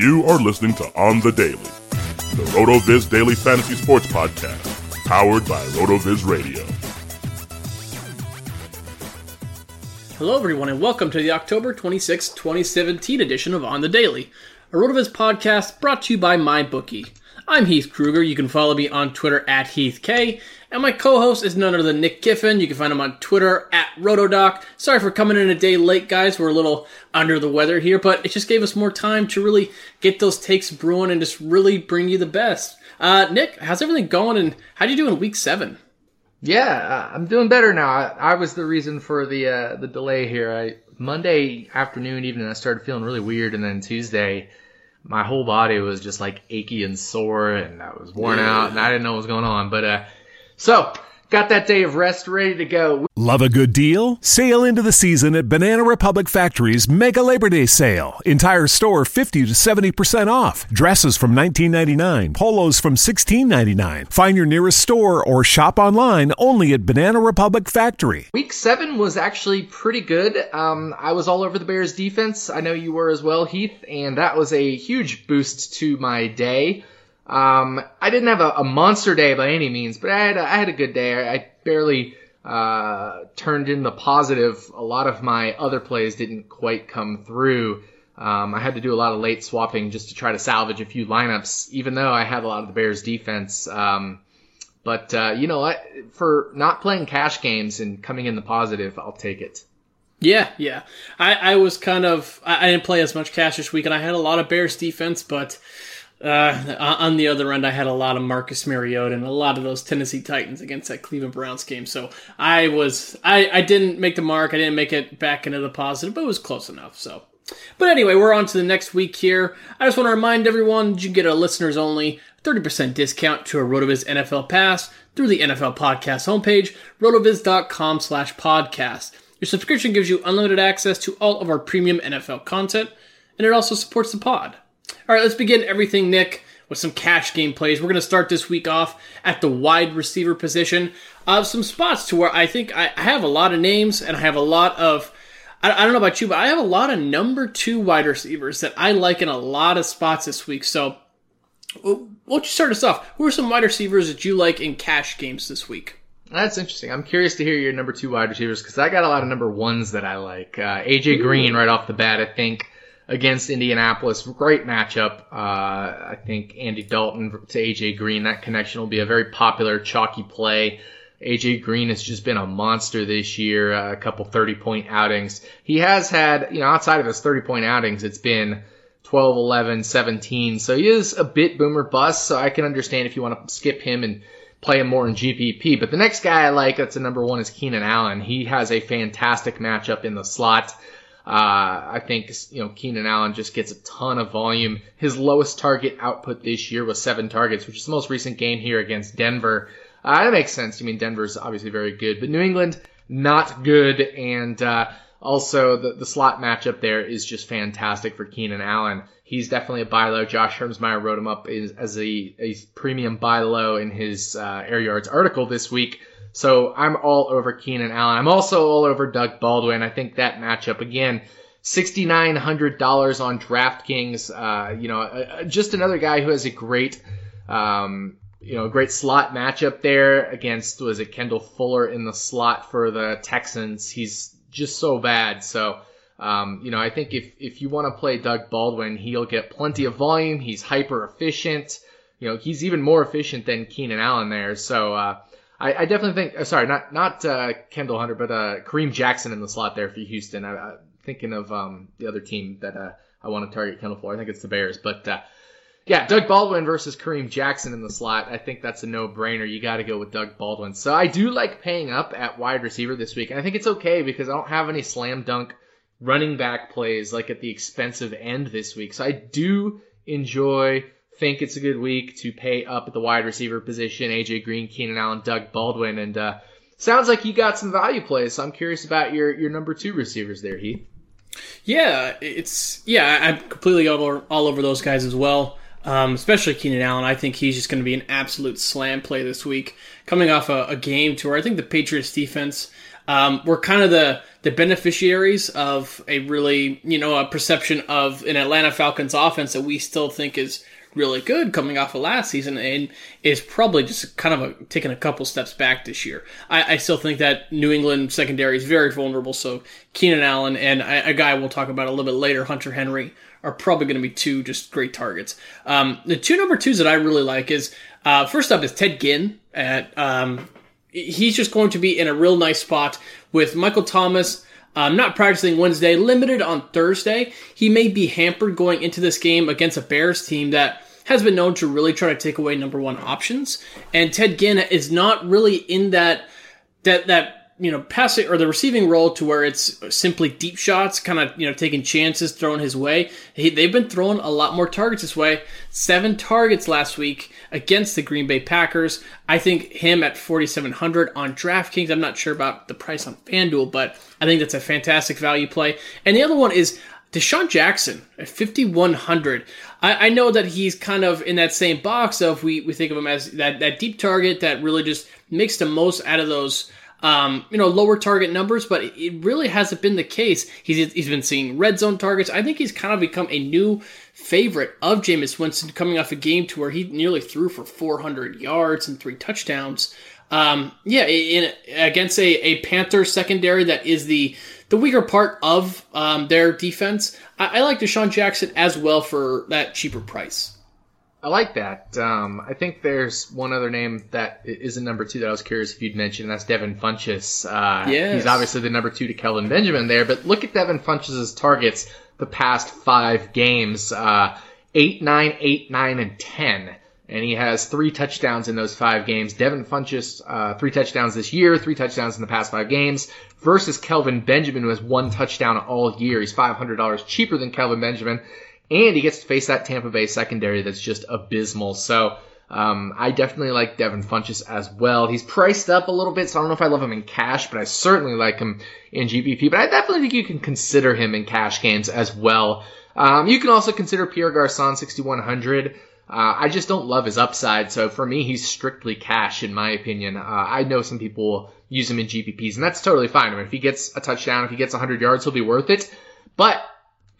You are listening to On the Daily, the RotoViz Daily Fantasy Sports Podcast, powered by RotoViz Radio. Hello, everyone, and welcome to the October 26, 2017 edition of On the Daily, a RotoViz podcast brought to you by MyBookie. I'm Heath Kruger. You can follow me on Twitter at HeathK, and my co-host is none other than Nick Giffen. You can find him on Twitter at Rotodoc. Sorry for coming in a day late, guys. We're a little under the weather here, but it just gave us more time to really get those takes brewing and just really bring you the best. Uh, Nick, how's everything going, and how do you do in Week Seven? Yeah, uh, I'm doing better now. I, I was the reason for the uh, the delay here. I Monday afternoon, evening, I started feeling really weird, and then Tuesday, my whole body was just like achy and sore, and I was worn Yeah. out, and I didn't know what was going on. But uh, so got that day of rest ready to go. Love a good deal? Sail into the season at Banana Republic Factory's Mega Labor Day Sale. Entire store 50 to 70% off. Dresses from $19.99, polos from $16.99. Find your nearest store or shop online only at Banana Republic Factory. Week seven was actually pretty good. Um, I was all over the Bears defense. I know you were as well, Heath, and that was a huge boost to my day. Um, I didn't have a, a monster day by any means, but I had a, I had a good day. I, I barely uh, turned in the positive. A lot of my other plays didn't quite come through. Um, I had to do a lot of late swapping just to try to salvage a few lineups, even though I had a lot of the Bears defense. Um, but uh, you know what? For not playing cash games and coming in the positive, I'll take it. Yeah, yeah. I, I was kind of I, I didn't play as much cash this week, and I had a lot of Bears defense, but uh, on the other end, I had a lot of Marcus Mariota and a lot of those Tennessee Titans against that Cleveland Browns game. So I was I, I didn't make the mark. I didn't make it back into the positive, but it was close enough. So. But anyway, we're on to the next week here. I just want to remind everyone you get a listeners only 30% discount to a RotoViz NFL Pass through the NFL Podcast homepage, rotoviz.com slash podcast. Your subscription gives you unlimited access to all of our premium NFL content, and it also supports the pod. All right, let's begin everything, Nick, with some cash game plays. We're going to start this week off at the wide receiver position. Uh, some spots to where I think I, have a lot of names and I have a lot of. I, I don't know about you, but I have a lot of number two wide receivers that I like in a lot of spots this week. So, why don't you start us off? Who are some wide receivers that you like in cash games this week? That's interesting. I'm curious to hear your number two wide receivers because I got a lot of number ones that I like. Uh, AJ Green right off the bat, I think against Indianapolis, great matchup. Uh, I think Andy Dalton to AJ Green, that connection will be a very popular chalky play. AJ Green has just been a monster this year, uh, a couple 30 point outings. He has had, you know, outside of his 30 point outings, it's been 12, 11, 17. So he is a bit boomer bust. So I can understand if you want to skip him and play him more in GPP. But the next guy I like that's a number one is Keenan Allen. He has a fantastic matchup in the slot. Uh, I think you know Keenan Allen just gets a ton of volume. His lowest target output this year was seven targets, which is the most recent game here against Denver. Uh, that makes sense. I mean, Denver's obviously very good, but New England not good, and uh, also the the slot matchup there is just fantastic for Keenan Allen. He's definitely a buy low. Josh Hermsmeyer wrote him up as, as a, a premium buy low in his uh, Air Yards article this week. So I'm all over Keenan Allen. I'm also all over Doug Baldwin. I think that matchup again, sixty nine hundred dollars on DraftKings. Uh, you know, uh, just another guy who has a great, um, you know, great slot matchup there against was it Kendall Fuller in the slot for the Texans. He's just so bad. So Um, you know, I think if, if you want to play Doug Baldwin, he'll get plenty of volume. He's hyper efficient. You know, he's even more efficient than Keenan Allen there. So, uh, I, I definitely think, uh, sorry, not, not, uh, Kendall Hunter, but, uh, Kareem Jackson in the slot there for Houston. I, am thinking of, um, the other team that, uh, I want to target Kendall for. I think it's the Bears, but, uh, yeah, Doug Baldwin versus Kareem Jackson in the slot. I think that's a no-brainer. You got to go with Doug Baldwin. So I do like paying up at wide receiver this week, and I think it's okay because I don't have any slam dunk running back plays like at the expensive end this week. So I do enjoy, think it's a good week to pay up at the wide receiver position. AJ Green, Keenan Allen, Doug Baldwin, and uh, sounds like you got some value plays. So I'm curious about your your number two receivers there, Heath. Yeah, it's yeah. I'm completely all over, all over those guys as well. Um, especially Keenan Allen. I think he's just going to be an absolute slam play this week, coming off a, a game to where I think the Patriots defense um, were kind of the the beneficiaries of a really you know a perception of an Atlanta Falcons offense that we still think is really good coming off of last season and is probably just kind of a, taking a couple steps back this year. I, I, still think that New England secondary is very vulnerable. So Keenan Allen and a, a guy we'll talk about a little bit later, Hunter Henry, are probably going to be two just great targets. Um, the two number twos that I really like is uh, first up is Ted Ginn at um, he's just going to be in a real nice spot with Michael Thomas. Um, not practicing Wednesday, limited on Thursday. He may be hampered going into this game against a Bears team that has been known to really try to take away number one options. And Ted Ginn is not really in that that that you know, passing or the receiving role to where it's simply deep shots, kind of, you know, taking chances thrown his way. He, they've been throwing a lot more targets this way. Seven targets last week against the Green Bay Packers. I think him at 4,700 on DraftKings. I'm not sure about the price on FanDuel, but I think that's a fantastic value play. And the other one is DeSean Jackson at 5,100. I, I know that he's kind of in that same box of we, we think of him as that, that deep target that really just makes the most out of those um, you know, lower target numbers, but it really hasn't been the case. He's, he's been seeing red zone targets. I think he's kind of become a new favorite of Jameis Winston coming off a game to where he nearly threw for 400 yards and three touchdowns. Um, yeah, in, against a, a Panther secondary that is the the weaker part of um, their defense. I, I like DeSean Jackson as well for that cheaper price. I like that. Um, I think there's one other name that is a number two that I was curious if you'd mention, and that's Devin Funchess. Uh, yes. He's obviously the number two to Kelvin Benjamin there, but look at Devin Funchess' targets the past five games. Uh, eight, nine, eight, nine, and ten. And he has three touchdowns in those five games. Devin Funchess, uh, three touchdowns this year, three touchdowns in the past five games, versus Kelvin Benjamin, who has one touchdown all year. He's $500 cheaper than Kelvin Benjamin and he gets to face that Tampa Bay secondary that's just abysmal. So um, I definitely like Devin Funchess as well. He's priced up a little bit, so I don't know if I love him in cash, but I certainly like him in GPP. But I definitely think you can consider him in cash games as well. Um, you can also consider Pierre Garcon 6100. Uh, I just don't love his upside, so for me, he's strictly cash in my opinion. Uh, I know some people use him in GPPs, and that's totally fine. I mean, if he gets a touchdown, if he gets 100 yards, he'll be worth it. But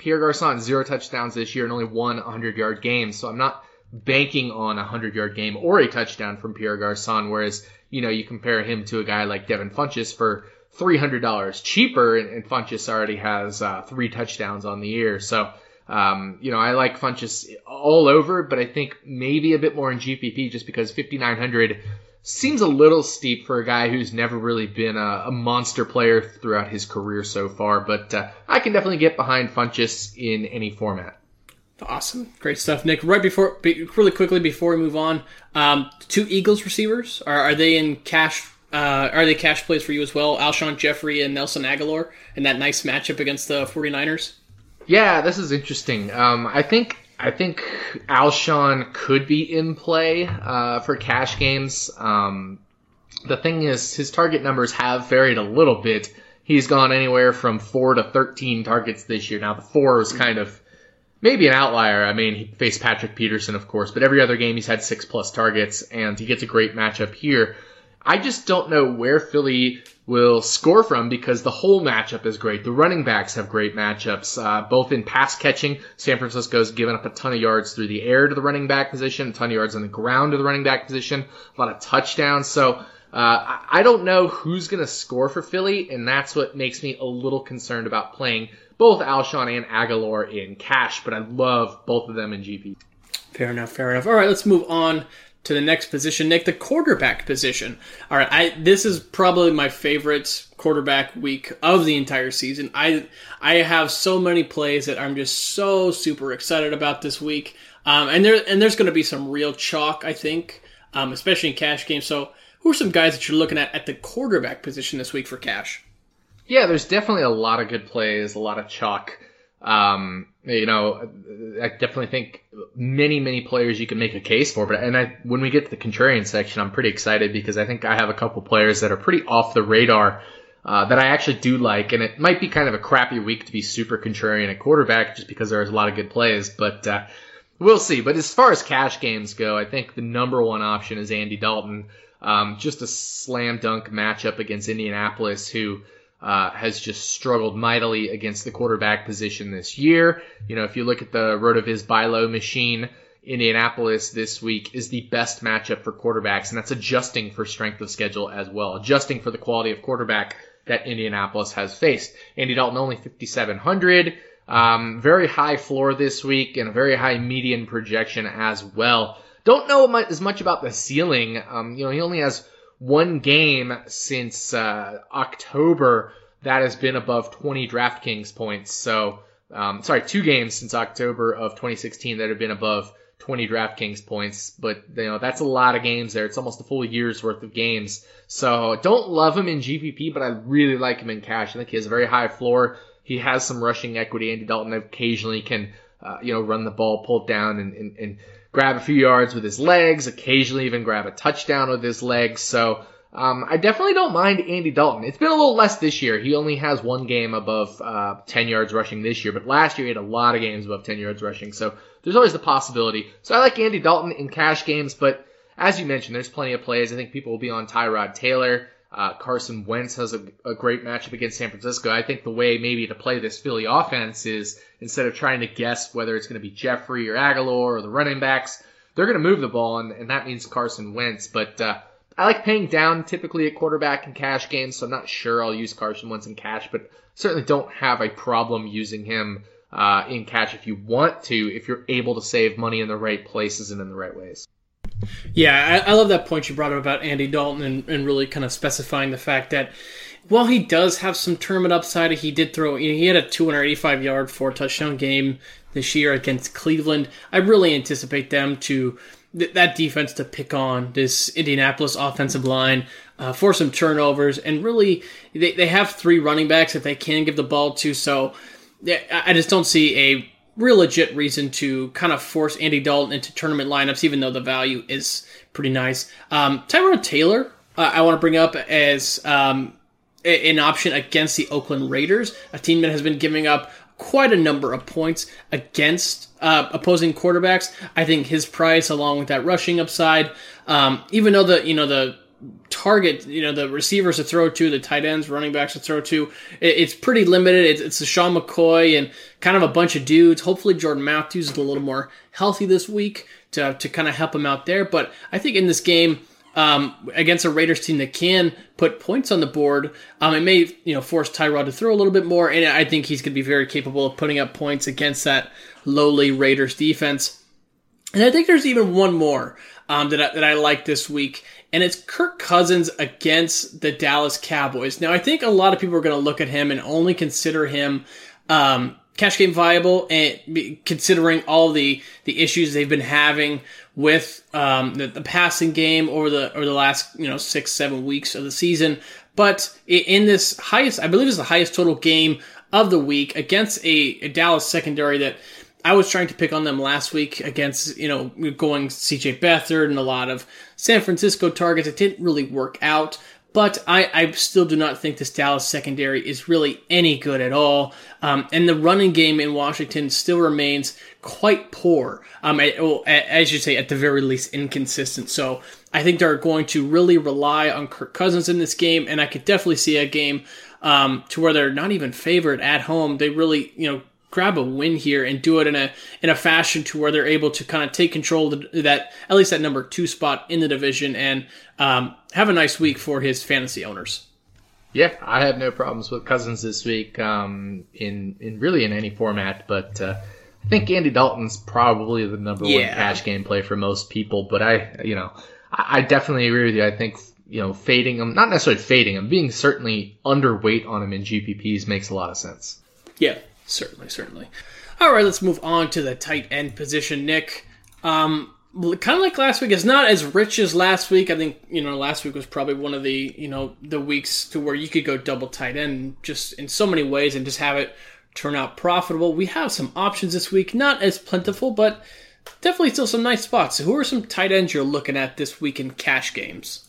Pierre Garcon, zero touchdowns this year and only one 100 yard game. So I'm not banking on a 100 yard game or a touchdown from Pierre Garcon. Whereas, you know, you compare him to a guy like Devin Funchess for $300 cheaper and, and Funchess already has uh, three touchdowns on the year. So, um, you know, I like Funchess all over, but I think maybe a bit more in GPP just because 5,900 seems a little steep for a guy who's never really been a, a monster player throughout his career so far. But uh, I can definitely get behind Funchess in any format. Awesome, great stuff, Nick. Right before, really quickly before we move on, um, two Eagles receivers are, are they in cash? Uh, are they cash plays for you as well? Alshon Jeffery and Nelson Agholor and that nice matchup against the 49ers? Yeah, this is interesting. Um, I think I think Alshon could be in play uh, for cash games. Um, the thing is, his target numbers have varied a little bit. He's gone anywhere from four to thirteen targets this year. Now the four was kind of maybe an outlier. I mean, he faced Patrick Peterson, of course, but every other game he's had six plus targets, and he gets a great matchup here. I just don't know where Philly will score from because the whole matchup is great. The running backs have great matchups, uh, both in pass catching. San Francisco's given up a ton of yards through the air to the running back position, a ton of yards on the ground to the running back position, a lot of touchdowns. So, uh, I don't know who's going to score for Philly, and that's what makes me a little concerned about playing both Alshon and Agholor in cash, but I love both of them in GP. Fair enough. Fair enough. All right, let's move on to the next position, Nick, the quarterback position. All right, I this is probably my favorite quarterback week of the entire season. I I have so many plays that I'm just so super excited about this week. Um, and there and there's going to be some real chalk, I think, um, especially in cash games. So, who are some guys that you're looking at at the quarterback position this week for cash? Yeah, there's definitely a lot of good plays, a lot of chalk. Um, you know, I definitely think many, many players you can make a case for. But and I, when we get to the contrarian section, I'm pretty excited because I think I have a couple players that are pretty off the radar uh, that I actually do like. And it might be kind of a crappy week to be super contrarian at quarterback just because there's a lot of good plays. But uh, we'll see. But as far as cash games go, I think the number one option is Andy Dalton. Um, just a slam dunk matchup against Indianapolis, who uh, has just struggled mightily against the quarterback position this year. You know, if you look at the RotoViz buy low machine, Indianapolis this week is the best matchup for quarterbacks, and that's adjusting for strength of schedule as well, adjusting for the quality of quarterback that Indianapolis has faced. Andy Dalton only 5,700. Um, very high floor this week and a very high median projection as well. Don't know as much about the ceiling. Um, you know, he only has one game since uh, October that has been above 20 DraftKings points. So, um, sorry, two games since October of 2016 that have been above 20 DraftKings points. But you know that's a lot of games there. It's almost a full year's worth of games. So don't love him in GPP, but I really like him in cash. I think he has a very high floor. He has some rushing equity. Andy Dalton occasionally can, uh, you know, run the ball, pull it down, and, and, and grab a few yards with his legs, occasionally even grab a touchdown with his legs. So um, I definitely don't mind Andy Dalton. It's been a little less this year. He only has one game above uh, 10 yards rushing this year, but last year he had a lot of games above 10 yards rushing. So there's always the possibility. So I like Andy Dalton in cash games, but as you mentioned, there's plenty of plays. I think people will be on Tyrod Taylor. Uh, Carson Wentz has a, a, great matchup against San Francisco. I think the way maybe to play this Philly offense is instead of trying to guess whether it's going to be Jeffery or Agholor or the running backs, they're going to move the ball, and, and that means Carson Wentz. But uh, I like paying down typically at quarterback in cash games, so I'm not sure I'll use Carson Wentz in cash, but certainly don't have a problem using him uh, in cash if you want to, if you're able to save money in the right places and in the right ways. Yeah, I, I love that point you brought up about Andy Dalton and, and really kind of specifying the fact that while he does have some tournament upside, he did throw. You know, he had a 285 yard, four touchdown game this year against Cleveland. I really anticipate them to th- that defense to pick on this Indianapolis offensive line, uh, for some turnovers, and really they, they have three running backs that they can give the ball to. So I just don't see a real legit reason to kind of force Andy Dalton into tournament lineups, even though the value is pretty nice. Um, Tyrod Taylor, uh, I want to bring up as um, an option against the Oakland Raiders, a team that has been giving up quite a number of points against uh, opposing quarterbacks. I think his price, along with that rushing upside, um, even though the you know the target, you know, the receivers to throw to, the tight ends, running backs to throw to. It, it's pretty limited. It's, it's a Sean McCoy and kind of a bunch of dudes. Hopefully, Jordan Matthews is a little more healthy this week to, to kind of help him out there. But I think in this game, um, against a Raiders team that can put points on the board, um, it may you know force Tyrod to throw a little bit more, and I think he's going to be very capable of putting up points against that lowly Raiders defense. And I think there's even one more um, that I, that I like this week, and it's Kirk Cousins against the Dallas Cowboys. Now, I think a lot of people are going to look at him and only consider him um, cash game viable, and considering all the the issues they've been having with um, the, the, passing game over the over the last you know six seven weeks of the season. But in this highest, I believe, is the highest total game of the week against a, a Dallas secondary that I was trying to pick on them last week against, you know, going CJ Beathard and a lot of San Francisco targets. It didn't really work out, but I, I still do not think this Dallas secondary is really any good at all. Um, and the running game in Washington still remains quite poor. Um, as you say, at the very least, inconsistent. So I think they're going to really rely on Kirk Cousins in this game, and I could definitely see a game um, to where they're not even favored at home. They really, you know, grab a win here and do it in a in a fashion to where they're able to kind of take control of that at least that number two spot in the division and um, have a nice week for his fantasy owners. Yeah, I have no problems with Cousins this week um, in in really in any format, but uh, I think Andy Dalton's probably the number one Yeah. cash game play for most people. But I, you know, I, I definitely agree with you. I think you know fading him, not necessarily fading him, being certainly underweight on him in GPPs makes a lot of sense. Yeah, certainly, certainly. All right, let's move on to the tight end position, Nick. Um, kind of like last week, it's not as rich as last week. I think you know last week was probably one of the you know the weeks to where you could go double tight end just in so many ways and just have it turn out profitable. We have some options this week, not as plentiful, but definitely still some nice spots. So who are some tight ends you're looking at this week in cash games?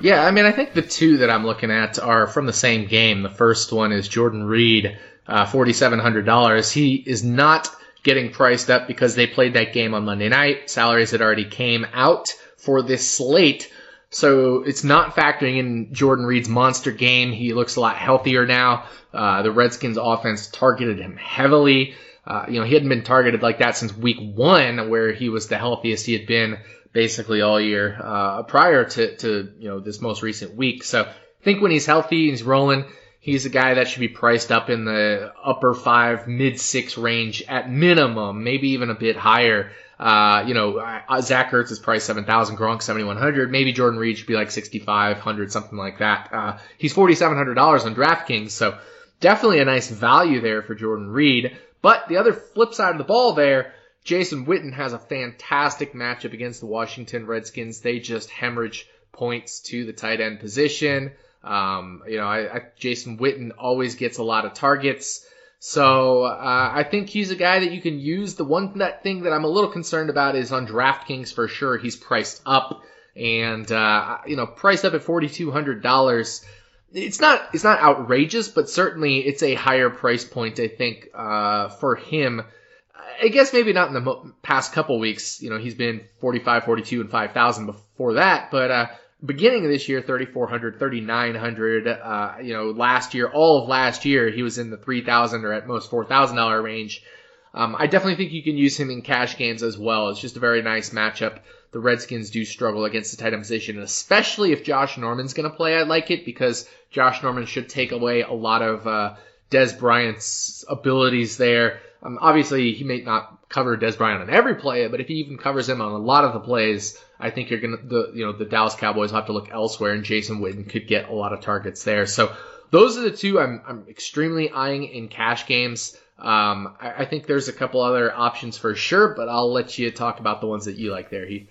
Yeah, I mean, I think the two that I'm looking at are from the same game. The first one is Jordan Reed, uh, $4,700. He is not getting priced up because they played that game on Monday night. Salaries had already came out for this slate. So it's not factoring in Jordan Reed's monster game. He looks a lot healthier now. Uh, the Redskins offense targeted him heavily. Uh, you know, he hadn't been targeted like that since week one, where he was the healthiest he had been basically all year uh, prior to, to you know this most recent week. So I think when he's healthy, he's rolling. He's a guy that should be priced up in the upper five, mid six range at minimum, maybe even a bit higher. Uh, you know, Zach Ertz is priced 7,000, Gronk 7,100. Maybe Jordan Reed should be like 6,500, something like that. Uh, he's $4,700 on DraftKings, so definitely a nice value there for Jordan Reed. But the other flip side of the ball there, Jason Witten has a fantastic matchup against the Washington Redskins. They just hemorrhage points to the tight end position. Um, you know, I, I, Jason Witten always gets a lot of targets. So uh, I think he's a guy that you can use. The one that thing that I'm a little concerned about is on DraftKings for sure. He's priced up, and uh, you know, priced up at forty two hundred dollars. It's not it's not outrageous, but certainly it's a higher price point. I think uh, for him. I guess maybe not in the mo- past couple weeks. You know, he's been 45, 42, and 5,000 before that. But uh, beginning of this year, 3,400, 3,900. Uh, you know, last year, all of last year, he was in the 3,000 or at most $4,000 range. Um, I definitely think you can use him in cash games as well. It's just a very nice matchup. The Redskins do struggle against the tight end position, especially if Josh Norman's going to play, I like it because Josh Norman should take away a lot of uh, Dez Bryant's abilities there. Um, obviously, he may not cover Dez Bryant on every play, but if he even covers him on a lot of the plays, I think you're gonna the you know the Dallas Cowboys will have to look elsewhere, and Jason Witten could get a lot of targets there. So those are the two I'm I'm extremely eyeing in cash games. Um, I, I think there's a couple other options for sure, but I'll let you talk about the ones that you like there, Heath.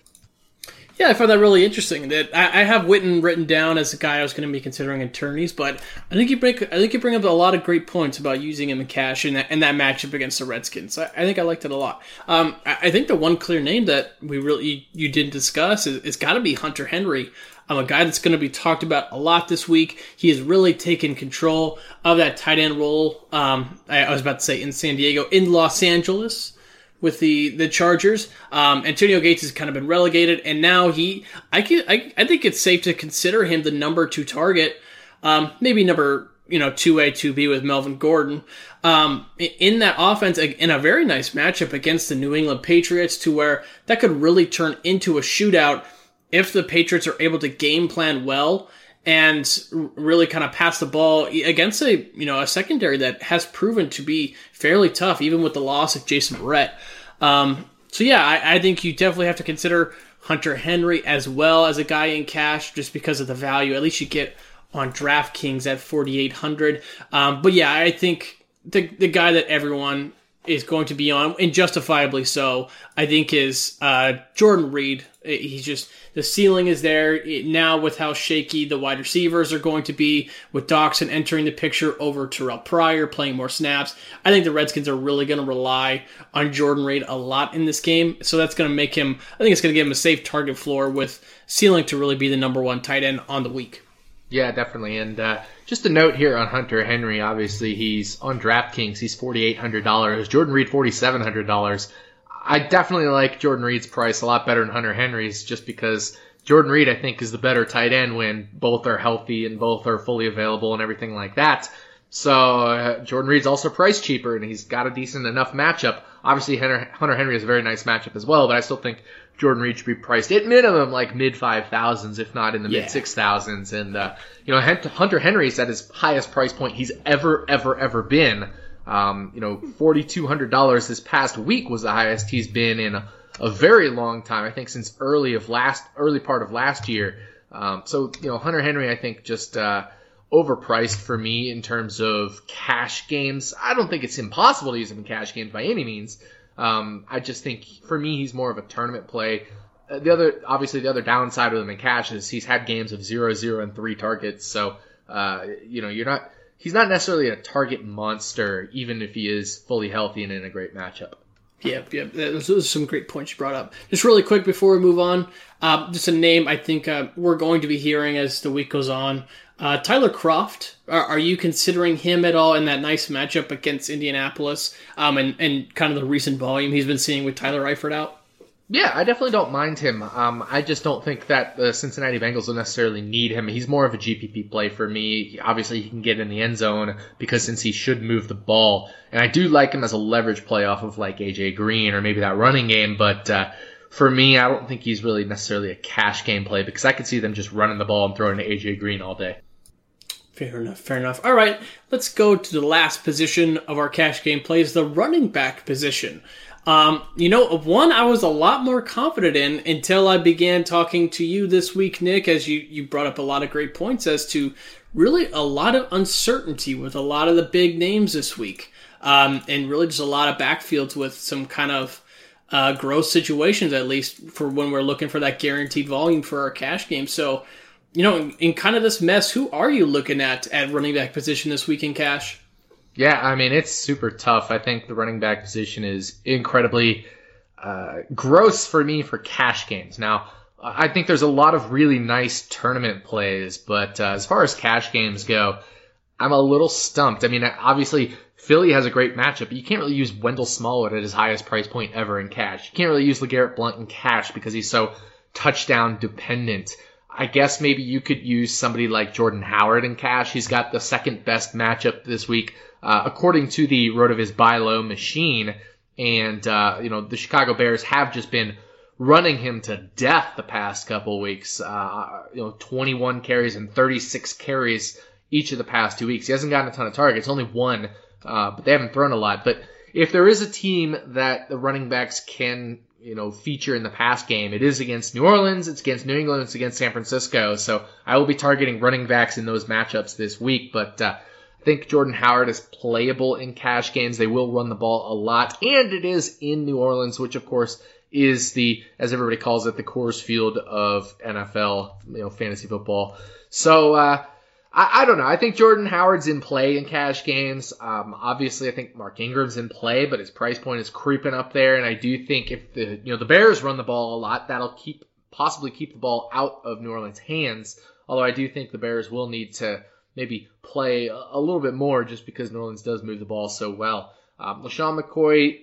Yeah, I found that really interesting. That I, I have Witten written down as a guy I was going to be considering attorneys, but I think you bring I think you bring up a lot of great points about using him in cash in that, in that matchup against the Redskins. I, I think I liked it a lot. Um, I, I think the one clear name that we really you, you didn't discuss is it's got to be Hunter Henry. I'm a guy that's going to be talked about a lot this week. He has really taken control of that tight end role. Um, I, I was about to say in San Diego, in Los Angeles with the the Chargers. Um, Antonio Gates has kind of been relegated, and now he, I can, I, I think it's safe to consider him the number two target, um, maybe number you know two A two B with Melvin Gordon, um, in that offense in a very nice matchup against the New England Patriots, to where that could really turn into a shootout if the Patriots are able to game plan well and really kind of pass the ball against a you know a secondary that has proven to be fairly tough, even with the loss of Jason Verrett. Um, so yeah, I, I, think you definitely have to consider Hunter Henry as well as a guy in cash, just because of the value. At least you get on DraftKings at forty eight hundred. Um, but yeah, I think the the guy that everyone is going to be on, and justifiably so, I think is uh, Jordan Reed. He's just the ceiling is there now with how shaky the wide receivers are going to be, with Doctson entering the picture over Terrelle Pryor playing more snaps. I think the Redskins are really going to rely on Jordan Reed a lot in this game, so that's going to make him. I think it's going to give him a safe target floor with ceiling to really be the number one tight end on the week. Yeah, definitely. And uh, just a note here on Hunter Henry. Obviously, he's on DraftKings. He's forty eight hundred dollars. Jordan Reed forty seven hundred dollars. I definitely like Jordan Reed's price a lot better than Hunter Henry's, just because Jordan Reed I think is the better tight end when both are healthy and both are fully available and everything like that. So uh, Jordan Reed's also priced cheaper, and he's got a decent enough matchup. Obviously, Hunter, Hunter Henry is a very nice matchup as well, but I still think Jordan Reed should be priced at minimum like mid five thousands, if not in the Yeah. mid six thousands. And uh, you know, Hunter Henry's at his highest price point he's ever, ever, ever been. Um, you know, forty two hundred dollars this past week was the highest he's been in a, a very long time. I think since early of last, early part of last year. Um, so you know, Hunter Henry, I think just uh, overpriced for me in terms of cash games. I don't think it's impossible to use him in cash games by any means. Um, I just think for me, he's more of a tournament play. Uh, the other, obviously, the other downside of him in cash is he's had games of zero, zero, and three targets. So, uh, you know, you're not, he's not necessarily a target monster, even if he is fully healthy and in a great matchup. Yeah, yeah, those are some great points you brought up. Just really quick before we move on, uh, just a name I think uh, we're going to be hearing as the week goes on. Uh, Tyler Kroft, are, are you considering him at all in that nice matchup against Indianapolis? Um, and and kind of the recent volume he's been seeing with Tyler Eifert out. Yeah, I definitely don't mind him. Um, I just don't think that the Cincinnati Bengals will necessarily need him. He's more of a GPP play for me. Obviously, he can get in the end zone because since he should move the ball, and I do like him as a leverage play off of like AJ Green or maybe that running game. But uh, for me, I don't think he's really necessarily a cash game play because I could see them just running the ball and throwing to AJ Green all day. Fair enough, fair enough. All right, let's go to the last position of our cash game plays, the running back position. Um, you know, one I was a lot more confident in until I began talking to you this week, Nick, as you, you brought up a lot of great points as to really a lot of uncertainty with a lot of the big names this week. Um, and really just a lot of backfields with some kind of uh, gross situations, at least for when we're looking for that guaranteed volume for our cash game. So, you know, in, in kind of this mess, who are you looking at at running back position this week in cash? Yeah, I mean it's super tough. I think the running back position is incredibly uh, gross for me for cash games. Now, I think there's a lot of really nice tournament plays, but uh, as far as cash games go, I'm a little stumped. I mean, obviously Philly has a great matchup, but you can't really use Wendell Smallwood at his highest price point ever in cash. You can't really use LeGarrette Blunt in cash because he's so touchdown dependent. I guess maybe you could use somebody like Jordan Howard in cash. He's got the second best matchup this week, uh, according to the Rotoviz Buy Low machine. And, uh, you know, the Chicago Bears have just been running him to death the past couple weeks. Uh, you know, 21 carries and 36 carries each of the past two weeks. He hasn't gotten a ton of targets, only one, uh, but they haven't thrown a lot. But if there is a team that the running backs can, you know, feature in the pass game, it is against New Orleans, it's against New England, it's against San Francisco. So I will be targeting running backs in those matchups this week, but, uh, I think Jordan Howard is playable in cash games. They will run the ball a lot, and it is in New Orleans, which of course is the, as everybody calls it, the Coors Field of NFL, you know, fantasy football. So, uh, I, I don't know. I think Jordan Howard's in play in cash games. Um, obviously, I think Mark Ingram's in play, but his price point is creeping up there. And I do think if the you know the Bears run the ball a lot, that'll keep possibly keep the ball out of New Orleans' hands. Although I do think the Bears will need to maybe play a, a little bit more just because New Orleans does move the ball so well. Um, LeSean McCoy,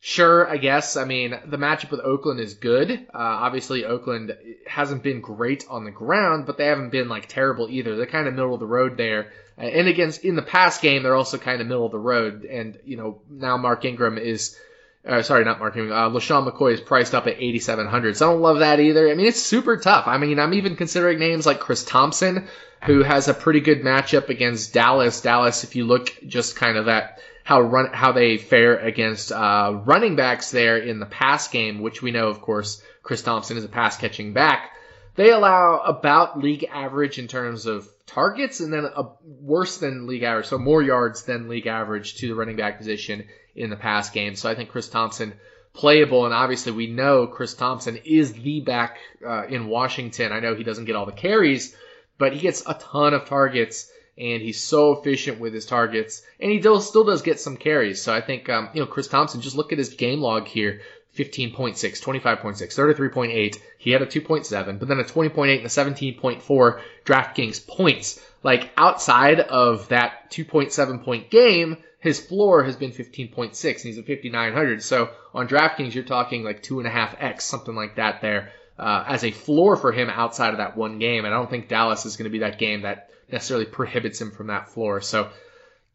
Sure, I guess. I mean, the matchup with Oakland is good. Uh, obviously, Oakland hasn't been great on the ground, but they haven't been like terrible either. They're kind of middle of the road there. Uh, And against in the past game, they're also kind of middle of the road. And you know, now Mark Ingram is, uh, sorry, not Mark Ingram. Uh, LeSean McCoy is priced up at 8,700. So I don't love that either. I mean, it's super tough. I mean, I'm even considering names like Chris Thompson, who has a pretty good matchup against Dallas. Dallas, if you look just kind of at how run how they fare against uh, running backs there in the pass game, which we know, of course, Chris Thompson is a pass catching back. They allow about league average in terms of targets, and then a worse than league average, so more yards than league average to the running back position in the pass game. So I think Chris Thompson playable, and obviously we know Chris Thompson is the back uh, in Washington. I know he doesn't get all the carries, but he gets a ton of targets and he's so efficient with his targets, and he still does get some carries. So I think um, you know Chris Thompson. Just look at his game log here: 15.6, 25.6, 33.8. He had a 2.7, but then a 20.8 and a 17.4 DraftKings points. Like outside of that 2.7 point game, his floor has been 15.6, and he's at 5,900. So on DraftKings, you're talking like two and a half x, something like that there. Uh, as a floor for him outside of that one game, and I don't think Dallas is going to be that game that necessarily prohibits him from that floor. So,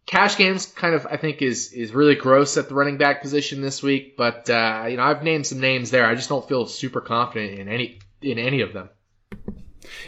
Cash games kind of I think is is really gross at the running back position this week, but uh, you know I've named some names there. I just don't feel super confident in any in any of them.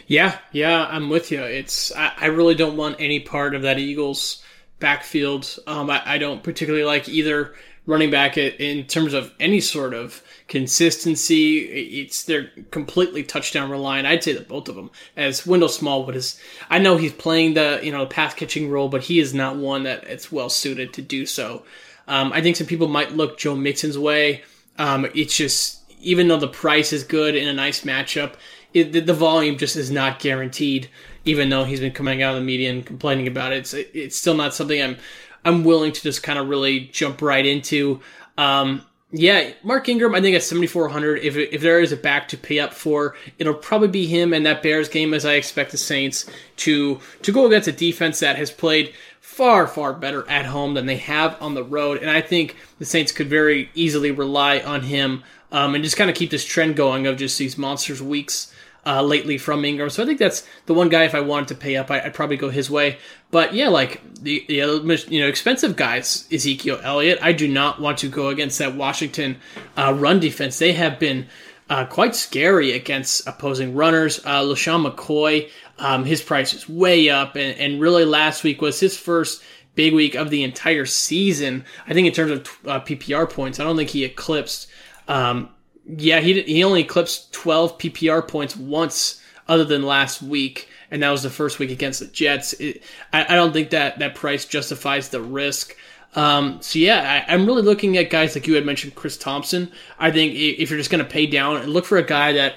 Yeah, yeah, I'm with you. It's I, I really don't want any part of that Eagles backfield. Um, I, I don't particularly like either running back in terms of any sort of consistency. It's they're completely touchdown reliant. I'd say that both of them. As Wendell Smallwood is, I know he's playing the you know the pass catching role, but he is not one that it's well suited to do so. Um, I think some people might look Joe Mixon's way. Um, it's just even though the price is good in a nice matchup, it, the, the, volume just is not guaranteed. Even though he's been coming out of the media and complaining about it, it's it's still not something I'm I'm willing to just kind of really jump right into. Um, yeah, Mark Ingram, I think at 7,400, if, if there is a back to pay up for, it'll probably be him and that Bears game as I expect the Saints to, to go against a defense that has played far, far better at home than they have on the road. And I think the Saints could very easily rely on him um, and just kind of keep this trend going of just these monsters weeks uh, lately from Ingram. So I think that's the one guy. If I wanted to pay up, I, would probably go his way. But yeah, like the the you know expensive guys, Ezekiel Elliott. I do not want to go against that Washington uh, run defense. They have been uh, quite scary against opposing runners. Uh, LeSean McCoy, um, his price is way up, and, and really last week was his first big week of the entire season. I think in terms of uh, PPR points, I don't think he eclipsed um, yeah, he he only eclipsed 12 PPR points once, other than last week, and that was the first week against the Jets. It, I, I, don't think that that price justifies the risk. Um, so yeah, I, am really looking at guys like you had mentioned, Chris Thompson. I think if you're just going to pay down and look for a guy that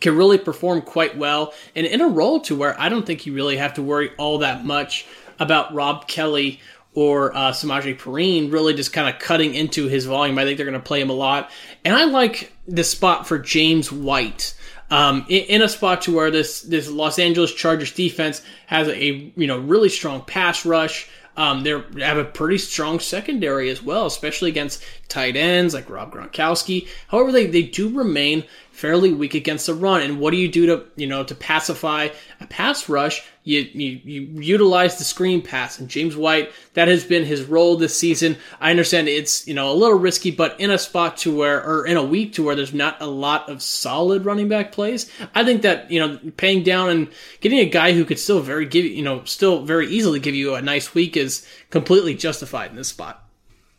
can really perform quite well and in a role to where I don't think you really have to worry all that much about Rob Kelley or uh, Samaje Perine really just kind of cutting into his volume. I think they're going to play him a lot. And I like the spot for James White. Um, in, in, a spot to where this this Los Angeles Chargers defense has a you know really strong pass rush. Um, they have a pretty strong secondary as well, especially against tight ends like Rob Gronkowski. However, they, they do remain fairly weak against the run. And what do you do to you know to pacify a pass rush? You, you, you utilize the screen pass. And James White, that has been his role this season. I understand it's you know a little risky, but in a spot to where or in a week to where there's not a lot of solid running back plays, I think that you know paying down and getting a guy who could still very give you know still very easily give you a nice week is completely justified in this spot.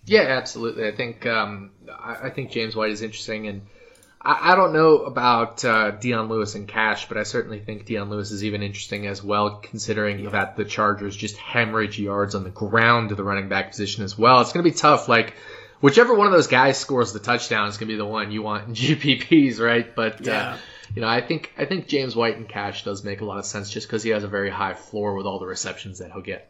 Yeah, absolutely. I think um, I, I think James White is interesting and I, I don't know about uh, Dion Lewis and Cash, but I certainly think Dion Lewis is even interesting as well, considering yeah. that the Chargers just hemorrhage yards on the ground to the running back position as well. It's going to be tough. Like, whichever one of those guys scores the touchdown is going to be the one you want in GPPs, right? But, uh, yeah. uh, you know, I think I think James White and Cash does make a lot of sense just because he has a very high floor with all the receptions that he'll get.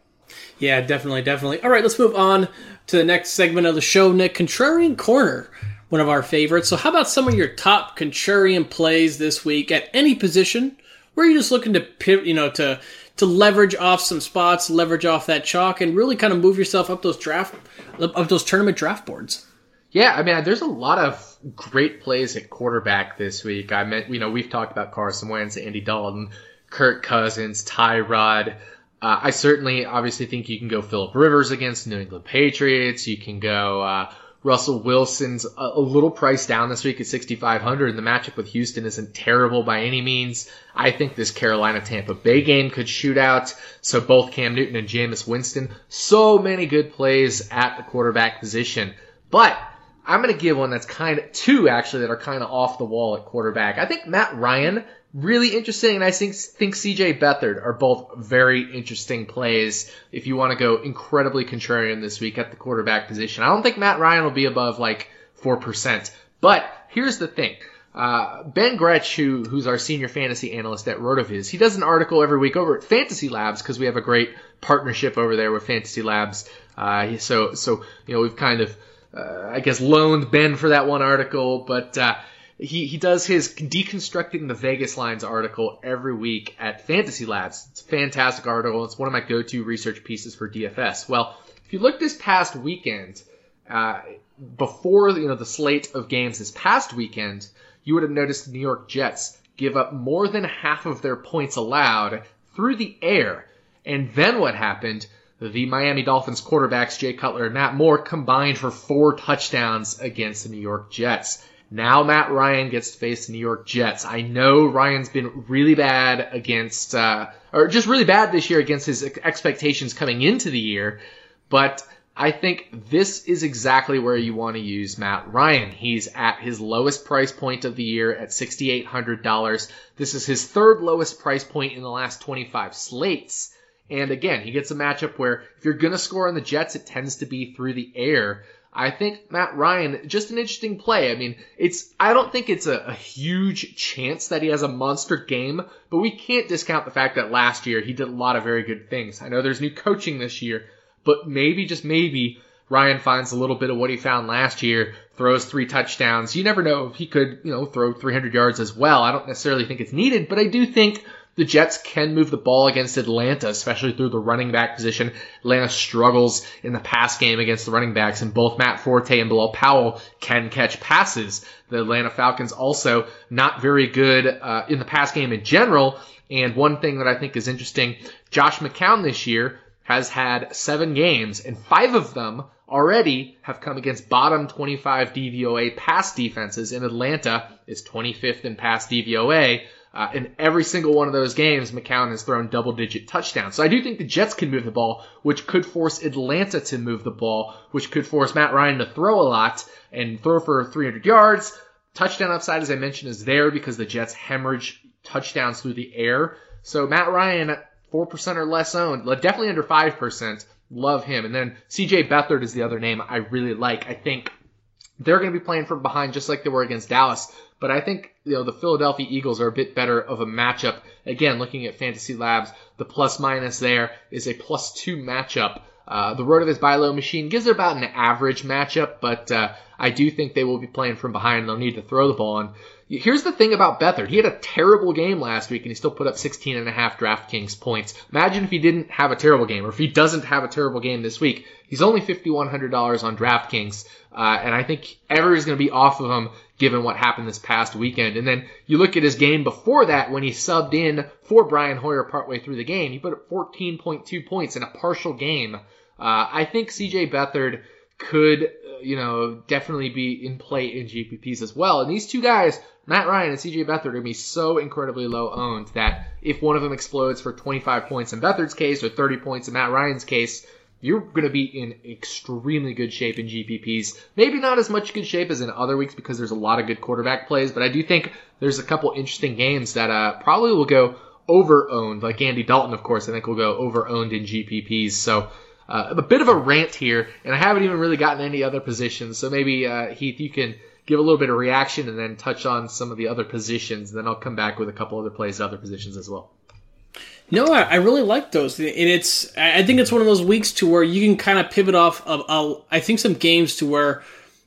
Yeah, definitely, definitely. All right, let's move on to the next segment of the show, Nick. Contrarian Corner one of our favorites. So, how about some of your top contrarian plays this week at any position? Where you're just looking to you know, to to leverage off some spots, leverage off that chalk, and really kind of move yourself up those draft up those tournament draft boards. Yeah, I mean, there's a lot of great plays at quarterback this week. I meant, you know, we've talked about Carson Wentz, Andy Dalton, Kirk Cousins, Tyrod. Uh, I certainly, obviously, think you can go Philip Rivers against New England Patriots. You can go. Uh, Russell Wilson's a, a little priced down this week at 6,500, and the matchup with Houston isn't terrible by any means. I think this Carolina Tampa Bay game could shoot out. So both Cam Newton and Jameis Winston, so many good plays at the quarterback position. But I'm going to give one that's kind of two actually that are kind of off the wall at quarterback. I think Matt Ryan really interesting. And I think think CJ Beathard are both very interesting plays if you want to go incredibly contrarian this week at the quarterback position. I don't think Matt Ryan will be above like four percent. But here's the thing. Uh, ben Gretch, who, who's our senior fantasy analyst at RotoViz, he does an article every week over at Fantasy Labs because we have a great partnership over there with Fantasy Labs. Uh, so, so, you know, we've kind of, uh, I guess, loaned Ben for that one article, but, uh, he, he does his deconstructing the Vegas lines article every week at Fantasy Labs. It's a fantastic article. It's one of my go-to research pieces for DFS. Well, if you look this past weekend, uh, before you know the slate of games this past weekend, you would have noticed the New York Jets give up more than half of their points allowed through the air. And then what happened? the Miami Dolphins quarterbacks Jay Cutler and Matt Moore combined for four touchdowns against the New York Jets. Now Matt Ryan gets to face the New York Jets. I know Ryan's been really bad against, uh, or just really bad this year against his expectations coming into the year, but I think this is exactly where you want to use Matt Ryan. He's at his lowest price point of the year at $6,800. This is his third lowest price point in the last 25 slates. And again, he gets a matchup where if you're going to score on the Jets, it tends to be through the air. I think Matt Ryan, just an interesting play. I mean, it's, I don't think it's a, a, huge chance that he has a monster game, but we can't discount the fact that last year he did a lot of very good things. I know there's new coaching this year, but maybe, just maybe, Ryan finds a little bit of what he found last year, throws three touchdowns. You never know if he could, you know, throw 300 yards as well. I don't necessarily think it's needed, but I do think the Jets can move the ball against Atlanta, especially through the running back position. Atlanta struggles in the pass game against the running backs, and both Matt Forte and Bilal Powell can catch passes. The Atlanta Falcons also not very good uh, in the pass game in general. And one thing that I think is interesting, Josh McCown this year has had seven games, and five of them already have come against bottom 25 DVOA pass defenses, and Atlanta is 25th in pass DVOA. Uh, in every single one of those games, McCown has thrown double digit touchdowns. So I do think the Jets can move the ball, which could force Atlanta to move the ball, which could force Matt Ryan to throw a lot and throw for 300 yards. Touchdown upside, as I mentioned, is there because the Jets hemorrhage touchdowns through the air. So Matt Ryan at 4% or less owned, definitely under 5%. Love him. And then CJ Beathard is the other name I really like. I think they're going to be playing from behind just like they were against Dallas. But I think, you know, the Philadelphia Eagles are a bit better of a matchup. Again, looking at Fantasy Labs, the plus minus there is a plus two matchup. Uh, the RotoViz Buy Low machine gives it about an average matchup, but uh, I do think they will be playing from behind. and They'll need to throw the ball. And here's the thing about Beathard. He had a terrible game last week, and he still put up 16 and a half DraftKings points. Imagine if he didn't have a terrible game, or if he doesn't have a terrible game this week. He's only $5,100 on DraftKings, uh, and I think Ever is going to be off of him given what happened this past weekend. And then you look at his game before that when he subbed in for Brian Hoyer partway through the game. He put up 14.2 points in a partial game. Uh, I think CJ Beathard could, uh, you know, definitely be in play in GPPs as well. And these two guys, Matt Ryan and CJ Beathard, are going to be so incredibly low owned that if one of them explodes for 25 points in Beathard's case or 30 points in Matt Ryan's case, you're going to be in extremely good shape in GPPs. Maybe not as much good shape as in other weeks because there's a lot of good quarterback plays, but I do think there's a couple interesting games that uh, probably will go over owned. Like Andy Dalton, of course, I think will go over owned in GPPs. So uh, a bit of a rant here, and I haven't even really gotten any other positions. So maybe uh, Heath, you can give a little bit of reaction and then touch on some of the other positions. Then I'll come back with a couple other plays, other positions as well. No, I, I really like those, and it's. I think it's one of those weeks to where you can kind of pivot off of. Uh, I think some games to where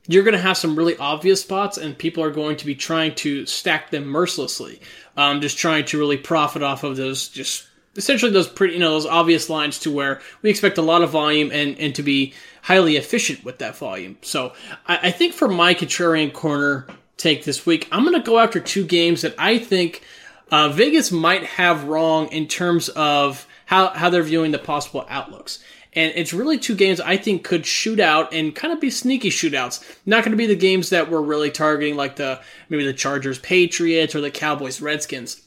you're going to have some really obvious spots, and people are going to be trying to stack them mercilessly, um, just trying to really profit off of those. Just essentially those pretty, you know, those obvious lines to where we expect a lot of volume and and to be highly efficient with that volume. So I, I think for my contrarian corner take this week, I'm going to go after two games that I think uh, Vegas might have wrong in terms of how, how they're viewing the possible outlooks. And it's really two games I think could shoot out and kind of be sneaky shootouts. Not going to be the games that we're really targeting, like the maybe the Chargers Patriots or the Cowboys Redskins.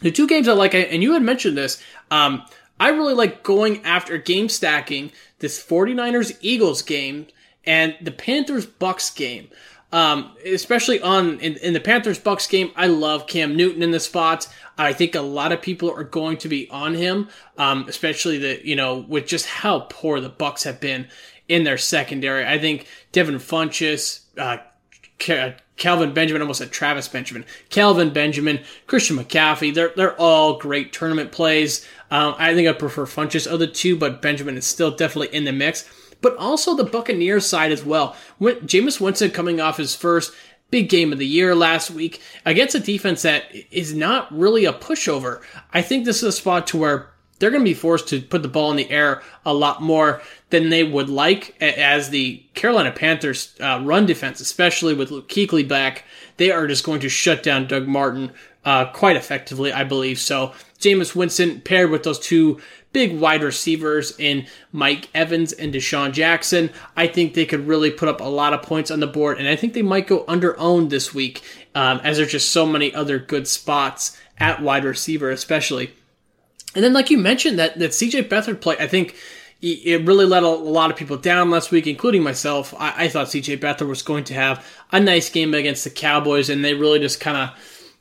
The two games I like, and you had mentioned this, um, I really like going after game stacking this 49ers Eagles game and the Panthers Bucks game. Um, especially on in, in the Panthers Bucks game, I love Cam Newton in the spot. I think a lot of people are going to be on him, um, especially the you know with just how poor the Bucks have been in their secondary. I think Devin Funchess, uh, Kelvin Benjamin, almost said Travis Benjamin, Kelvin Benjamin, Christian McCaffrey. They're they're all great tournament plays. Um, I think I prefer Funchess of the two, but Benjamin is still definitely in the mix but also the Buccaneers side as well. When, Jameis Winston coming off his first big game of the year last week against a defense that is not really a pushover. I think this is a spot to where they're going to be forced to put the ball in the air a lot more than they would like as the Carolina Panthers uh, run defense, especially with Luke Kuechly back. They are just going to shut down Doug Martin uh, quite effectively, I believe. So Jameis Winston paired with those two big wide receivers in Mike Evans and DeSean Jackson. I think they could really put up a lot of points on the board, and I think they might go under owned this week, um, as there's just so many other good spots at wide receiver, especially. And then, like you mentioned, that that CJ Beathard play, I think it really let a, lot of people down last week, including myself. I, I thought CJ Beathard was going to have a nice game against the Cowboys, and they really just kind of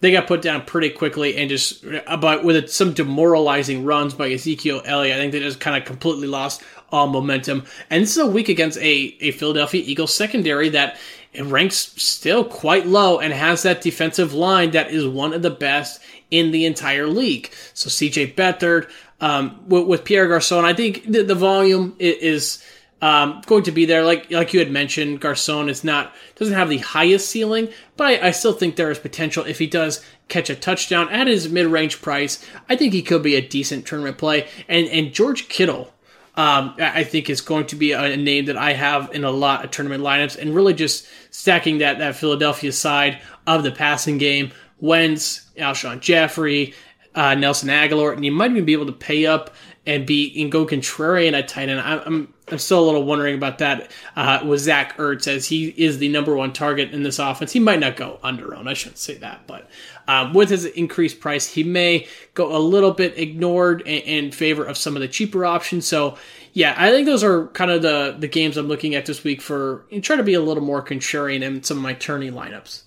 they got put down pretty quickly and just about with some demoralizing runs by Ezekiel Elliott. I think they just kind of completely lost all momentum. And this is a week against a, a Philadelphia Eagles secondary that ranks still quite low and has that defensive line that is one of the best in the entire league. So CJ Beathard, um, with, with, Pierre Garcon, I think the, the volume is um, going to be there. Like like you had mentioned, Garcon is not doesn't have the highest ceiling, but I, I still think there is potential if he does catch a touchdown at his mid range price. I think he could be a decent tournament play. And and George Kittle. Um, I think is going to be a name that I have in a lot of tournament lineups, and really just stacking that that Philadelphia side of the passing game. Wentz, Alshon Jeffery, uh, Nelson Agholor, and you might even be able to pay up and be and go contrarian at tight end. I'm I'm still a little wondering about that uh, with Zach Ertz as he is the number one target in this offense. He might not go under own. I shouldn't say that, but um, with his increased price, he may go a little bit ignored in, in, favor of some of the cheaper options. So yeah, I think those are kind of the the games I'm looking at this week for trying to be a little more contrarian in some of my tourney lineups.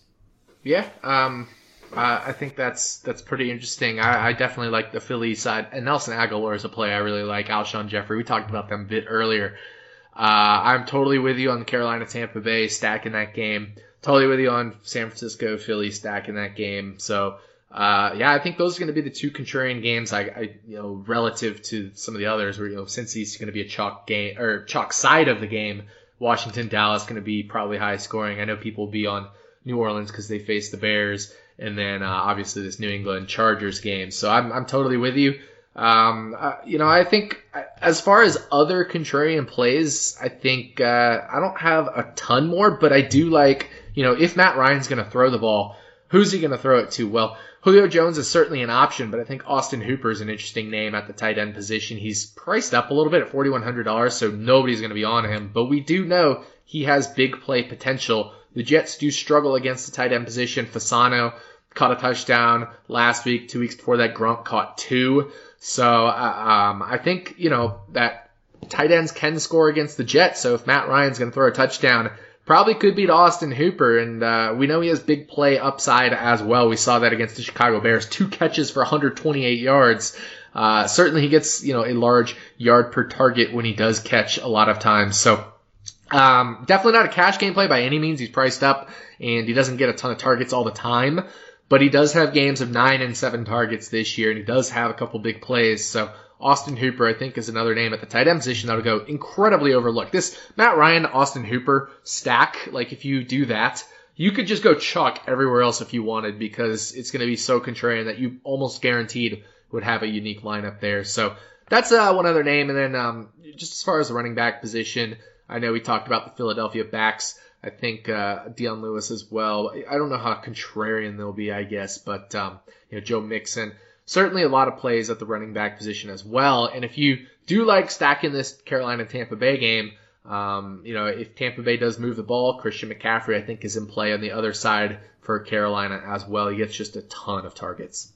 Yeah, um, uh, I think that's that's pretty interesting. I, I, definitely like the Philly side, and Nelson Agholor is a play I really like. Alshon Jeffery, we talked about them a bit earlier. Uh, I'm totally with you on the Carolina Tampa Bay stack in that game. Totally with you on San Francisco Philly stack in that game. So uh, yeah, I think those are going to be the two contrarian games. I, I, you know, relative to some of the others, where you know, since he's going to be a chalk game or chalk side of the game, Washington Dallas going to be probably high scoring. I know people will be on New Orleans because they face the Bears and then uh, obviously this New England Chargers game. So I'm I'm totally with you. Um, uh, you know, I think as far as other contrarian plays, I think uh, I don't have a ton more, but I do like you know if Matt Ryan's going to throw the ball, who's he going to throw it to? Well. Julio Jones is certainly an option, but I think Austin Hooper is an interesting name at the tight end position. He's priced up a little bit at $4,100, so nobody's going to be on him, but we do know he has big play potential. The Jets do struggle against the tight end position. Fasano caught a touchdown last week. Two weeks before that, Gronk caught two. So uh, um, I think you know that tight ends can score against the Jets. So if Matt Ryan's going to throw a touchdown, probably could beat Austin Hooper, and uh, we know he has big play upside as well. We saw that against the Chicago Bears, two catches for 128 yards. Uh, certainly, he gets you know a large yard per target when he does catch a lot of times. So. Um, definitely not a cash game play by any means. He's priced up and he doesn't get a ton of targets all the time but he does have games of nine and seven targets this year, and he does have a couple big plays. So Austin Hooper, I think, is another name at the tight end position that'll go incredibly overlooked. This Matt Ryan, Austin Hooper stack, like if you do that, you could just go chuck everywhere else if you wanted because it's going to be so contrarian that you almost guaranteed would have a unique lineup there. So that's uh, one other name. And then um, just as far as the running back position, I know we talked about the Philadelphia backs. I think uh, Dion Lewis as well. I don't know how contrarian they'll be, I guess, but um, you know Joe Mixon. Certainly a lot of plays at the running back position as well. And if you do like stacking this Carolina Tampa Bay game, um, you know if Tampa Bay does move the ball, Christian McCaffrey I think is in play on the other side for Carolina as well. He gets just a ton of targets.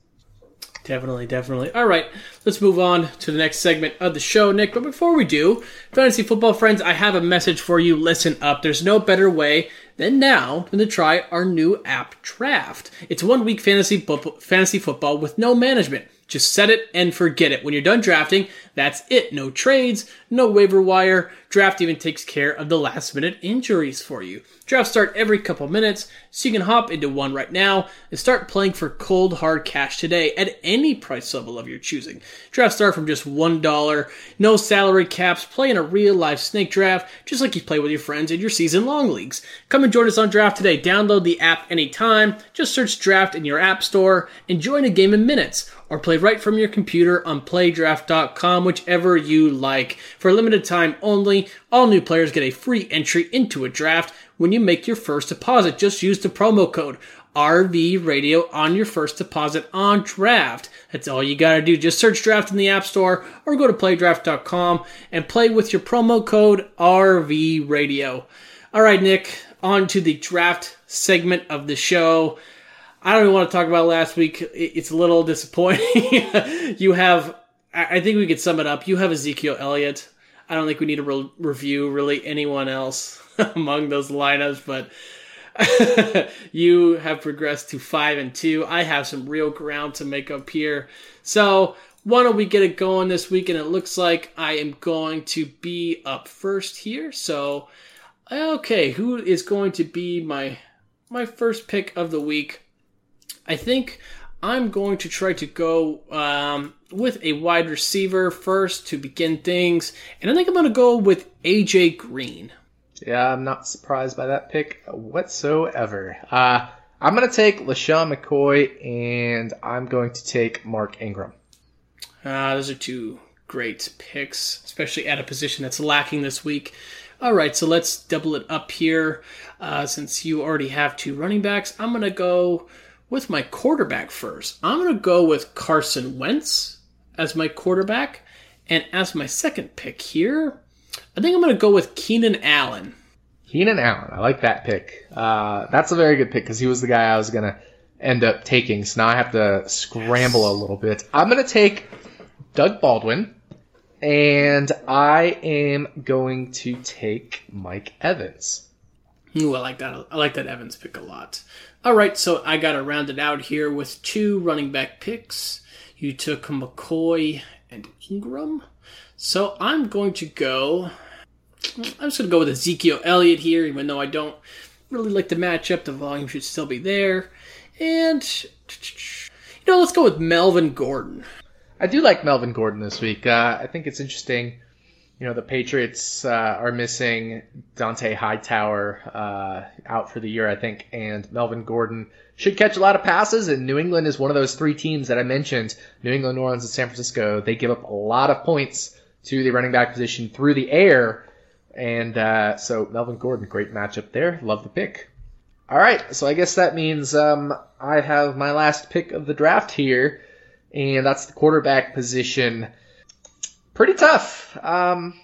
Definitely, definitely. All right, let's move on to the next segment of the show, Nick. But before we do, fantasy football friends, I have a message for you. Listen up. There's no better way than now than to try our new app Draft. It's one week fantasy fantasy football with no management. Just set it and forget it. When you're done drafting, that's it. No trades, no waiver wire. Draft even takes care of the last minute injuries for you. Drafts start every couple minutes, so you can hop into one right now and start playing for cold hard cash today at any price level of your choosing. Drafts start from just $1, no salary caps, play in a real life snake draft, just like you play with your friends in your season long leagues. Come and join us on Draft today. Download the app anytime. Just search Draft in your app store and join a game in minutes or play right from your computer on playdraft.com, whichever you like. For a limited time only, all new players get a free entry into a draft when you make your first deposit. Just use the promo code RV Radio on your first deposit on draft. That's all you gotta do. Just search draft in the App Store or go to playdraft.com and play with your promo code RV Radio. All right, Nick, on to the draft segment of the show. I don't even want to talk about last week. It's a little disappointing. you have, I think we could sum it up. You have Ezekiel Elliott. I don't think we need to re- review really anyone else among those lineups, but you have progressed to five and two. I have some real ground to make up here. So why don't we get it going this week? And it looks like I am going to be up first here. So okay, who is going to be my my first pick of the week? I think I'm going to try to go um, with a wide receiver first to begin things, and I think I'm going to go with AJ Green. Yeah, I'm not surprised by that pick whatsoever. Uh, I'm going to take LeSean McCoy, and I'm going to take Mark Ingram. Uh, those are two great picks, especially at a position that's lacking this week. All right, so let's double it up here. Uh, since you already have two running backs, I'm going to go with my quarterback first. I'm going to go with Carson Wentz as my quarterback. And as my second pick here, I think I'm going to go with Keenan Allen. Keenan Allen. I like that pick. Uh, that's a very good pick because he was the guy I was going to end up taking. So now I have to scramble yes. a little bit. I'm going to take Doug Baldwin. And I am going to take Mike Evans. Ooh, I like that. I like that Evans pick a lot. All right, so I got to round it out here with two running back picks. You took McCoy and Ingram. So I'm going to go. I'm just going to go with Ezekiel Elliott here, even though I don't really like the matchup. The volume should still be there. And, you know, let's go with Melvin Gordon. I do like Melvin Gordon this week. Uh, I think it's interesting. You know, the Patriots uh, are missing Dont'a Hightower uh, out for the year, I think, and Melvin Gordon should catch a lot of passes. And New England is one of those three teams that I mentioned New England, New Orleans, and San Francisco. They give up a lot of points to the running back position through the air. And uh, so Melvin Gordon, great matchup there. Love the pick. All right, so I guess that means um, I have my last pick of the draft here and that's the quarterback position. Pretty tough. Um,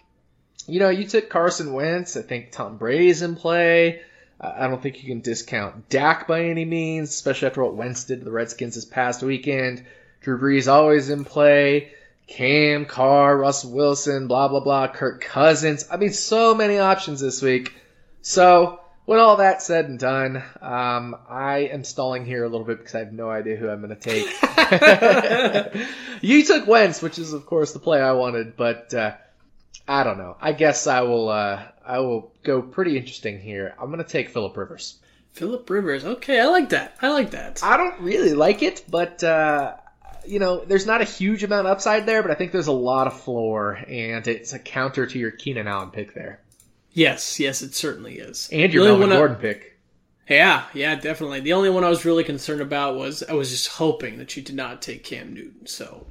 you know, you took Carson Wentz. I think Tom Brady's in play. I don't think you can discount Dak by any means, especially after what Wentz did to the Redskins this past weekend. Drew Brees always in play. Cam, Carr, Russell Wilson, blah, blah, blah, Kirk Cousins. I mean, so many options this week. So, when all that said and done, um, I am stalling here a little bit because I have no idea who I'm going to take. you took Wentz, which is of course the play I wanted, but uh, I don't know. I guess I will. Uh, I will go pretty interesting here. I'm going to take Philip Rivers. Philip Rivers. Okay, I like that. I like that. I don't really like it, but uh, you know, there's not a huge amount upside there, but I think there's a lot of floor, and it's a counter to your Keenan Allen pick there. Yes, yes, it certainly is. And your Melvin Gordon I, pick. Yeah, yeah, definitely. The only one I was really concerned about was I was just hoping that you did not take Cam Newton. So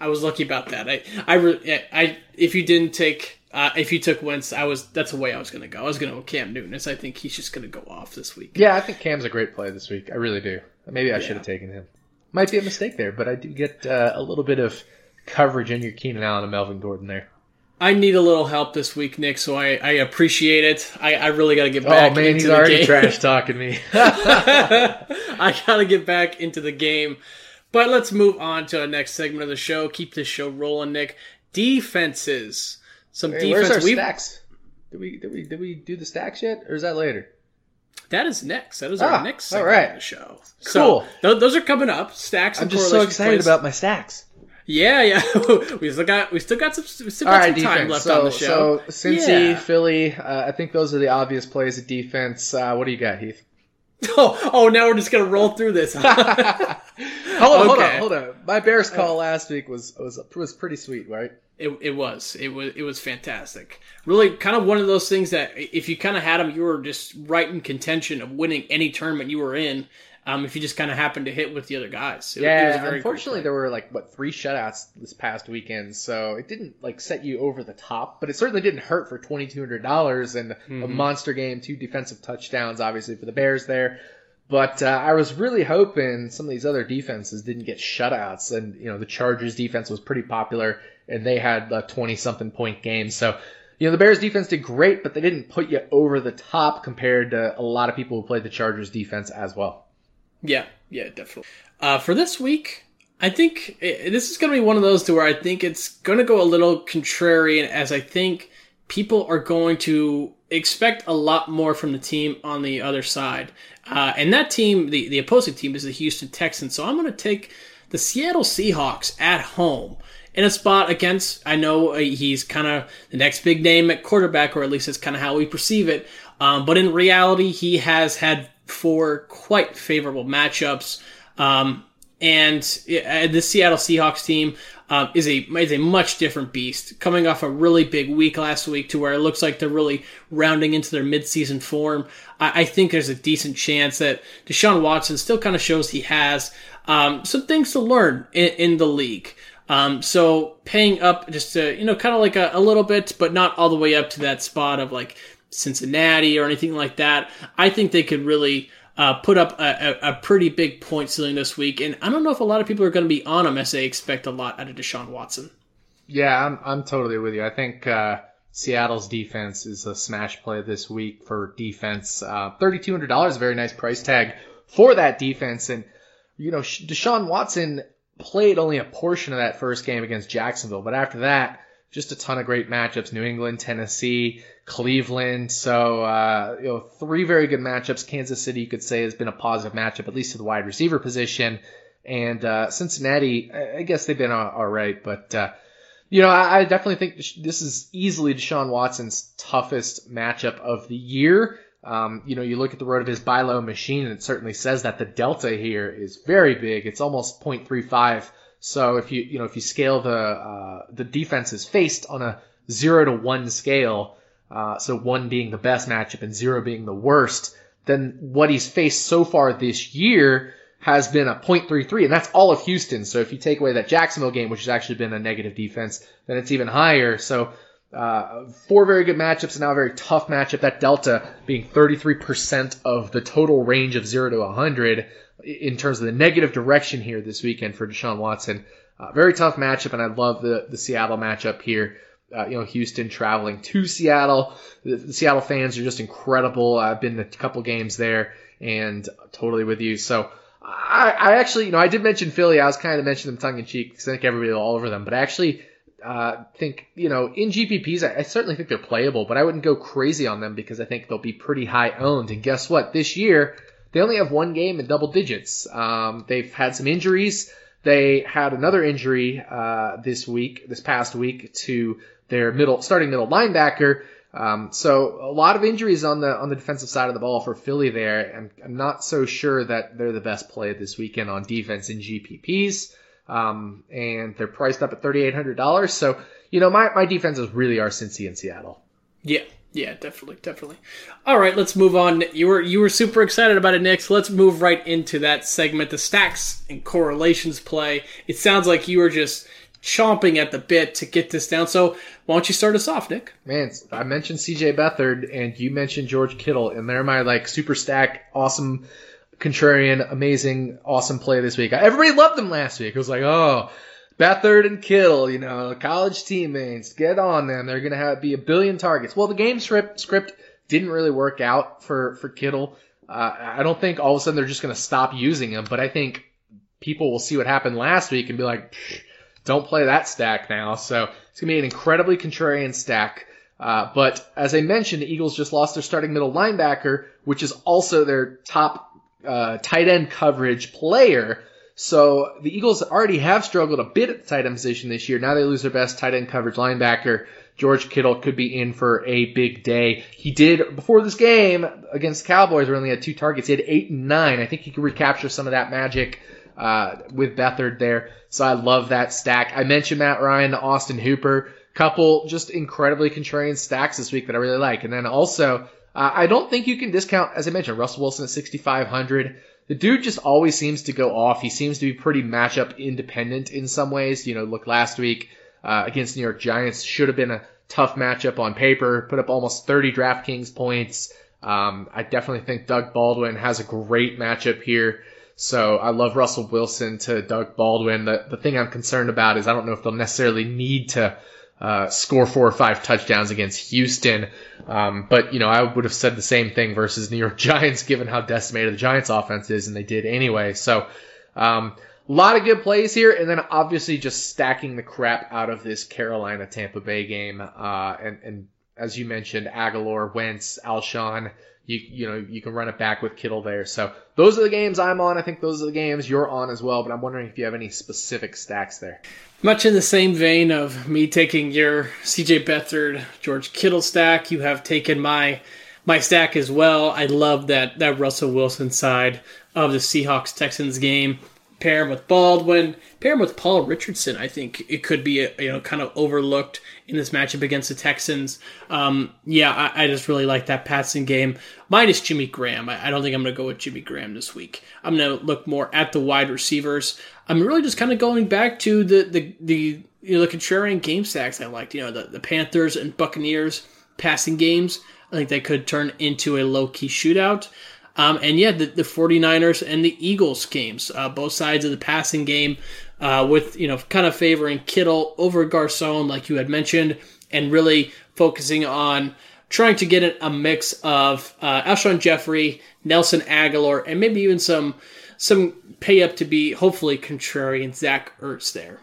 I was lucky about that. I, I, I if you didn't take, uh, if you took Wentz, I was that's the way I was going to go. I was going to go Cam Newton, as I think he's just going to go off this week. Yeah, I think Cam's a great play this week. I really do. Maybe I yeah. should have taken him. Might be a mistake there, but I do get uh, a little bit of coverage in your Keenan Allen and Melvin Gordon there. I need a little help this week, Nick. So I, I appreciate it. I, I really got to get back. Into Oh man, into he's the already game. trash talking me. I got to get back into the game. But let's move on to our next segment of the show. Keep this show rolling, Nick. Defenses. Some hey, defense. Where's our stacks? Did we did we did we do the stacks yet, or is that later? That is next. That is our ah, next segment all right. of the show. Cool. So th- those are coming up. Stacks. I'm just so excited plays. about my stacks. Yeah, yeah. we still got we still got some, still got right, some time left so, on the show. So Cincy, yeah. Philly, uh, I think those are the obvious plays of defense. Uh, what do you got, Heath? Oh, oh, now we're just gonna roll through this. hold on, okay. hold on, hold on. My Bears call last week was was was pretty sweet, right? It, it was it was it was fantastic. Really, kind of one of those things that if you kind of had them, you were just right in contention of winning any tournament you were in um, if you just kind of happen to hit with the other guys. It, yeah, it unfortunately, there were like what three shutouts this past weekend, so it didn't like set you over the top, but it certainly didn't hurt for twenty two hundred dollars and mm-hmm. a monster game, two defensive touchdowns, obviously for the Bears there. But uh, I was really hoping some of these other defenses didn't get shutouts, and you know the Chargers defense was pretty popular, and they had a twenty something point game. So you know the Bears defense did great, but they didn't put you over the top compared to a lot of people who played the Chargers defense as well. Yeah, yeah, definitely. Uh, for this week, I think it, this is going to be one of those to where I think it's going to go a little contrarian, as I think people are going to expect a lot more from the team on the other side. Uh, and that team, the, the opposing team, is the Houston Texans. So I'm going to take the Seattle Seahawks at home in a spot against, I know uh, he's kind of the next big name at quarterback, or at least that's kind of how we perceive it. Um, but in reality, he has had four quite favorable matchups. Um, and uh, the Seattle Seahawks team um, is a is a much different beast, coming off a really big week last week to where it looks like they're really rounding into their midseason form. I, I think there's a decent chance that Deshaun Watson still kind of shows he has um, some things to learn in, in the league. Um, so paying up just to, you know, kind of like a, a little bit, but not all the way up to that spot of like Cincinnati or anything like that. I think they could really uh, put up a, a, a, pretty big point ceiling this week, and I don't know if a lot of people are going to be on him as they expect a lot out of Deshaun Watson. Yeah, I'm I'm totally with you. I think uh, Seattle's defense is a smash play this week for defense. Uh, Thirty two hundred dollars, is a very nice price tag for that defense, and you know Deshaun Watson played only a portion of that first game against Jacksonville, but after that, just a ton of great matchups: New England, Tennessee. Cleveland. So, uh, you know, three very good matchups. Kansas City, you could say, has been a positive matchup, at least to the wide receiver position. And uh, Cincinnati, I guess they've been all, right, but uh, you know, I, I, definitely think this is easily Deshaun Watson's toughest matchup of the year. Um, you know, you look at the RotoViz buy low machine, and it certainly says that the delta here is very big. It's almost 0.35. So if you you know if you scale the uh, the defenses faced on a zero to one scale, uh, so one being the best matchup and zero being the worst, then what he's faced so far this year has been a 0.33, and that's all of Houston. So if you take away that Jacksonville game, which has actually been a negative defense, then it's even higher. So uh, four very good matchups and now a very tough matchup. That delta being 33% of the total range of 0 to 100 in terms of the negative direction here this weekend for Deshaun Watson. Uh, very tough matchup, and I love the, the Seattle matchup here uh, you know, Houston traveling to Seattle. The, the, Seattle fans are just incredible. I've been a couple games there and totally with you. So I, I actually, you know, I did mention Philly. I was kind of mentioning them tongue in cheek because I think everybody all over them, but I actually uh, think, you know, in GPPs, I, I, certainly think they're playable, but I wouldn't go crazy on them because I think they'll be pretty high owned. And guess what? This year, they only have one game in double digits. Um, they've had some injuries. They had another injury uh, this week, this past week, to their middle starting middle linebacker. Um, so a lot of injuries on the on the defensive side of the ball for Philly there, and I'm not so sure that they're the best play this weekend on defense in GPPs. Um, and they're priced up at thirty eight hundred dollars. So you know my my defenses really are Cincy and Seattle. Yeah, yeah, definitely, definitely. All right, let's move on. You were you were super excited about it, Nick. So let's move right into that segment, the stacks and correlations play. It sounds like you were just chomping at the bit to get this down. So why don't you start us off, Nick? Man, I mentioned CJ Beathard and you mentioned George Kittle, and they're my like super stack, awesome, contrarian, amazing, awesome play this week. Everybody loved them last week. It was like, oh, Beathard and Kittle, you know, college teammates, get on them. They're gonna have be a billion targets. Well, the game script didn't really work out for for Kittle. Uh, I don't think all of a sudden they're just gonna stop using him, but I think people will see what happened last week and be like don't play that stack now. So it's going to be an incredibly contrarian stack. Uh, but as I mentioned, the Eagles just lost their starting middle linebacker, which is also their top uh, tight end coverage player. So the Eagles already have struggled a bit at the tight end position this year. Now they lose their best tight end coverage linebacker. George Kittle could be in for a big day. He did before this game against the Cowboys, where he only had two targets. He had eight and nine. I think he could recapture some of that magic uh, with Beathard there. So I love that stack. I mentioned Matt Ryan, Austin Hooper, couple just incredibly contrarian stacks this week that I really like. And then also, uh, I don't think you can discount, as I mentioned, Russell Wilson at 6,500. The dude just always seems to go off. He seems to be pretty matchup independent in some ways. You know, look last week uh, against New York Giants should have been a tough matchup on paper. Put up almost 30 DraftKings points. Um, I definitely think Doug Baldwin has a great matchup here. So I love Russell Wilson to Doug Baldwin. The, the thing I'm concerned about is I don't know if they'll necessarily need to uh, score four or five touchdowns against Houston. Um, but, you know, I would have said the same thing versus New York Giants given how decimated the Giants offense is, and they did anyway. So, um, a lot of good plays here, and then obviously just stacking the crap out of this Carolina Tampa Bay game. Uh, and, and as you mentioned, Agholor, Wentz, Alshon, you you know you can run it back with Kittle there. So those are the games I'm on. I think those are the games you're on as well. But I'm wondering if you have any specific stacks there. Much in the same vein of me taking your CJ Beathard, George Kittle stack, you have taken my my stack as well. I love that that Russell Wilson side of the Seahawks Texans game pair him with Baldwin, pair him with Paul Richardson. I think it could be a, you know kind of overlooked in this matchup against the Texans. Um, yeah, I, I, just really like that passing game. Minus Jimmy Graham. I, I don't think I'm going to go with Jimmy Graham this week. I'm going to look more at the wide receivers. I'm really just kind of going back to the the the you know the contrarian game stacks I liked. You know the the Panthers and Buccaneers passing games. I think they could turn into a low key shootout. Um, and yeah, the, the 49ers and the Eagles games, uh, both sides of the passing game, uh, with, you know, kind of favoring Kittle over Garcon, like you had mentioned, and really focusing on trying to get a mix of uh, Alshon Jeffery, Nelson Agholor, and maybe even some some pay up to be hopefully contrarian Zach Ertz there.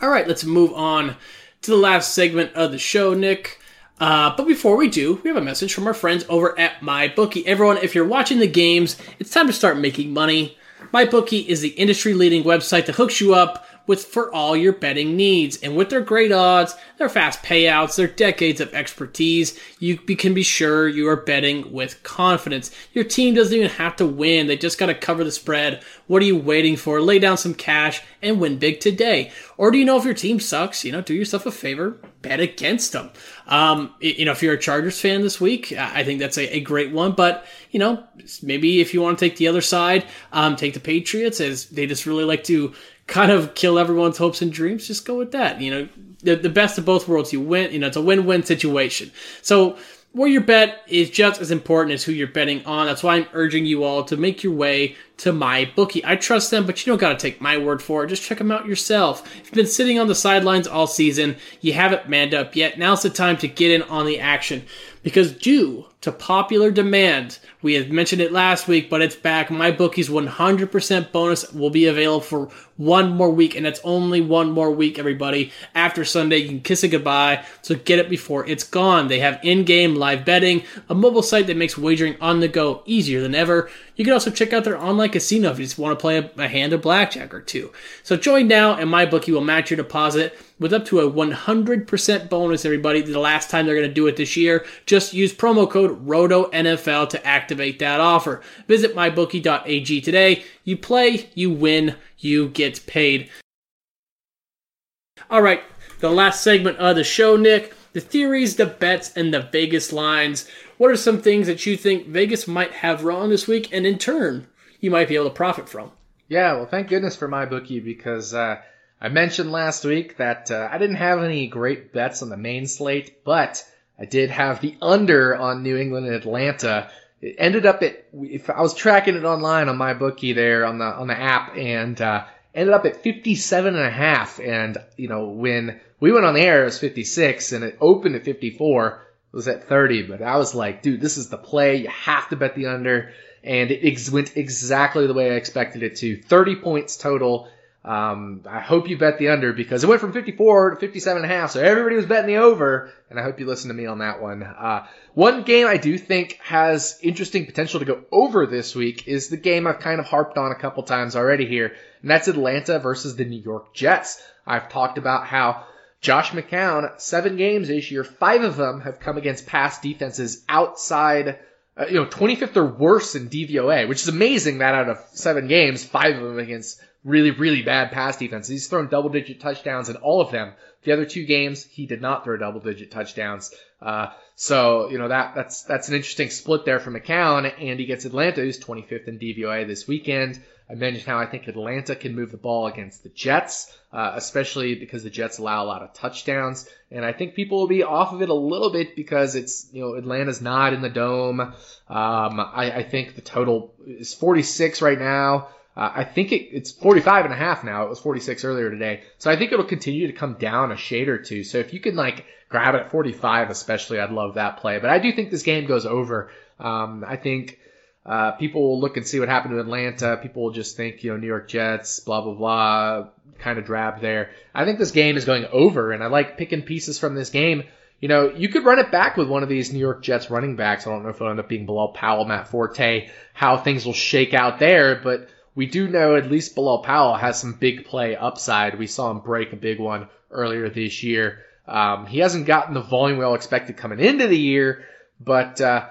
All right, let's move on to the last segment of the show, Nick. Uh, but before we do, we have a message from our friends over at MyBookie. Everyone, if you're watching the games, it's time to start making money. MyBookie is the industry leading website that hooks you up with for all your betting needs. And with their great odds, their fast payouts, their decades of expertise, you can be sure you are betting with confidence. Your team doesn't even have to win. They just got to cover the spread. What are you waiting for? Lay down some cash and win big today. Or do you know if your team sucks? You know, do yourself a favor, bet against them. Um, you know, if you're a Chargers fan this week, I think that's a, a great one. But you know, maybe if you want to take the other side, um, take the Patriots as they just really like to kind of kill everyone's hopes and dreams, just go with that. You know, the, the best of both worlds. You win, you know, it's a win win situation. So, where your bet is just as important as who you're betting on. That's why I'm urging you all to make your way to MyBookie. I trust them, but you don't got to take my word for it. Just check them out yourself. If you've been sitting on the sidelines all season, you haven't manned up yet. Now's the time to get in on the action because due to popular demand, we had mentioned it last week, but it's back. MyBookie's 100% bonus will be available for one more week, and it's only one more week, everybody. After Sunday, you can kiss it goodbye, so get it before it's gone. They have in game live betting, a mobile site that makes wagering on the go easier than ever. You can also check out their online casino if you just want to play a, a hand of blackjack or two. So join now, and MyBookie will match your deposit with up to a 100% bonus, everybody. The last time they're going to do it this year. Just use promo code ROTONFL to activate that offer. Visit mybookie.ag today. You play, you win, you get paid. All right, the last segment of the show, Nick. The theories, the bets, and the Vegas lines. What are some things that you think Vegas might have wrong this week, and in turn, you might be able to profit from? Yeah, well, thank goodness for MyBookie because uh, I mentioned last week that uh, I didn't have any great bets on the main slate, but I did have the under on New England and Atlanta. It ended up at if I was tracking it online on MyBookie there on the on the app and uh, ended up at 57 and a half. And you know when we went on the air it was 56 and it opened at 54 it was at 30 but I was like dude this is the play. You have to bet the under. And it ex- went exactly the way I expected it to. 30 points total um, I hope you bet the under because it went from 54 to 57 and a half. So everybody was betting the over, and I hope you listen to me on that one. Uh, one game I do think has interesting potential to go over this week is the game I've kind of harped on a couple times already here, and that's Atlanta versus the New York Jets. I've talked about how Josh McCown, seven games this year, five of them have come against pass defenses outside uh, you know, 25th or worse in DVOA, which is amazing that out of seven games, five of them against really, really bad pass defense. He's thrown double digit touchdowns in all of them The other two games, he did not throw double digit touchdowns. Uh, so, you know, that, that's, that's an interesting split there for McCown. And he gets Atlanta, who's 25th in DVOA this weekend. I mentioned how I think Atlanta can move the ball against the Jets, uh, especially because the Jets allow a lot of touchdowns. And I think people will be off of it a little bit because it's, you know, Atlanta's not in the dome. Um, I, I think the total is 46 right now. Uh, I think it, it's 45 and a half now. It was 46 earlier today. So I think it'll continue to come down a shade or two. So if you can like grab it at 45, especially, I'd love that play. But I do think this game goes over. Um, I think, uh, people will look and see what happened to Atlanta. People will just think, you know, New York Jets, blah, blah, blah, kind of drab there. I think this game is going over, and I like picking pieces from this game. You know, you could run it back with one of these New York Jets running backs. I don't know if it'll end up being Bilal Powell, Matt Forte, how things will shake out there, but we do know at least Bilal Powell has some big play upside. We saw him break a big one earlier this year. Um, he hasn't gotten the volume we all expected coming into the year, but uh,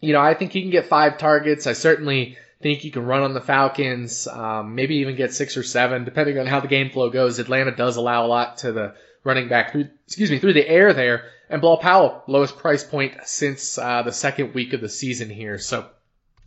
you know, I think he can get five targets. I certainly think he can run on the Falcons, um, maybe even get six or seven, depending on how the game flow goes. Atlanta does allow a lot to the running back through, excuse me, through the air there. And Bilal Powell, lowest price point since uh, the second week of the season here. So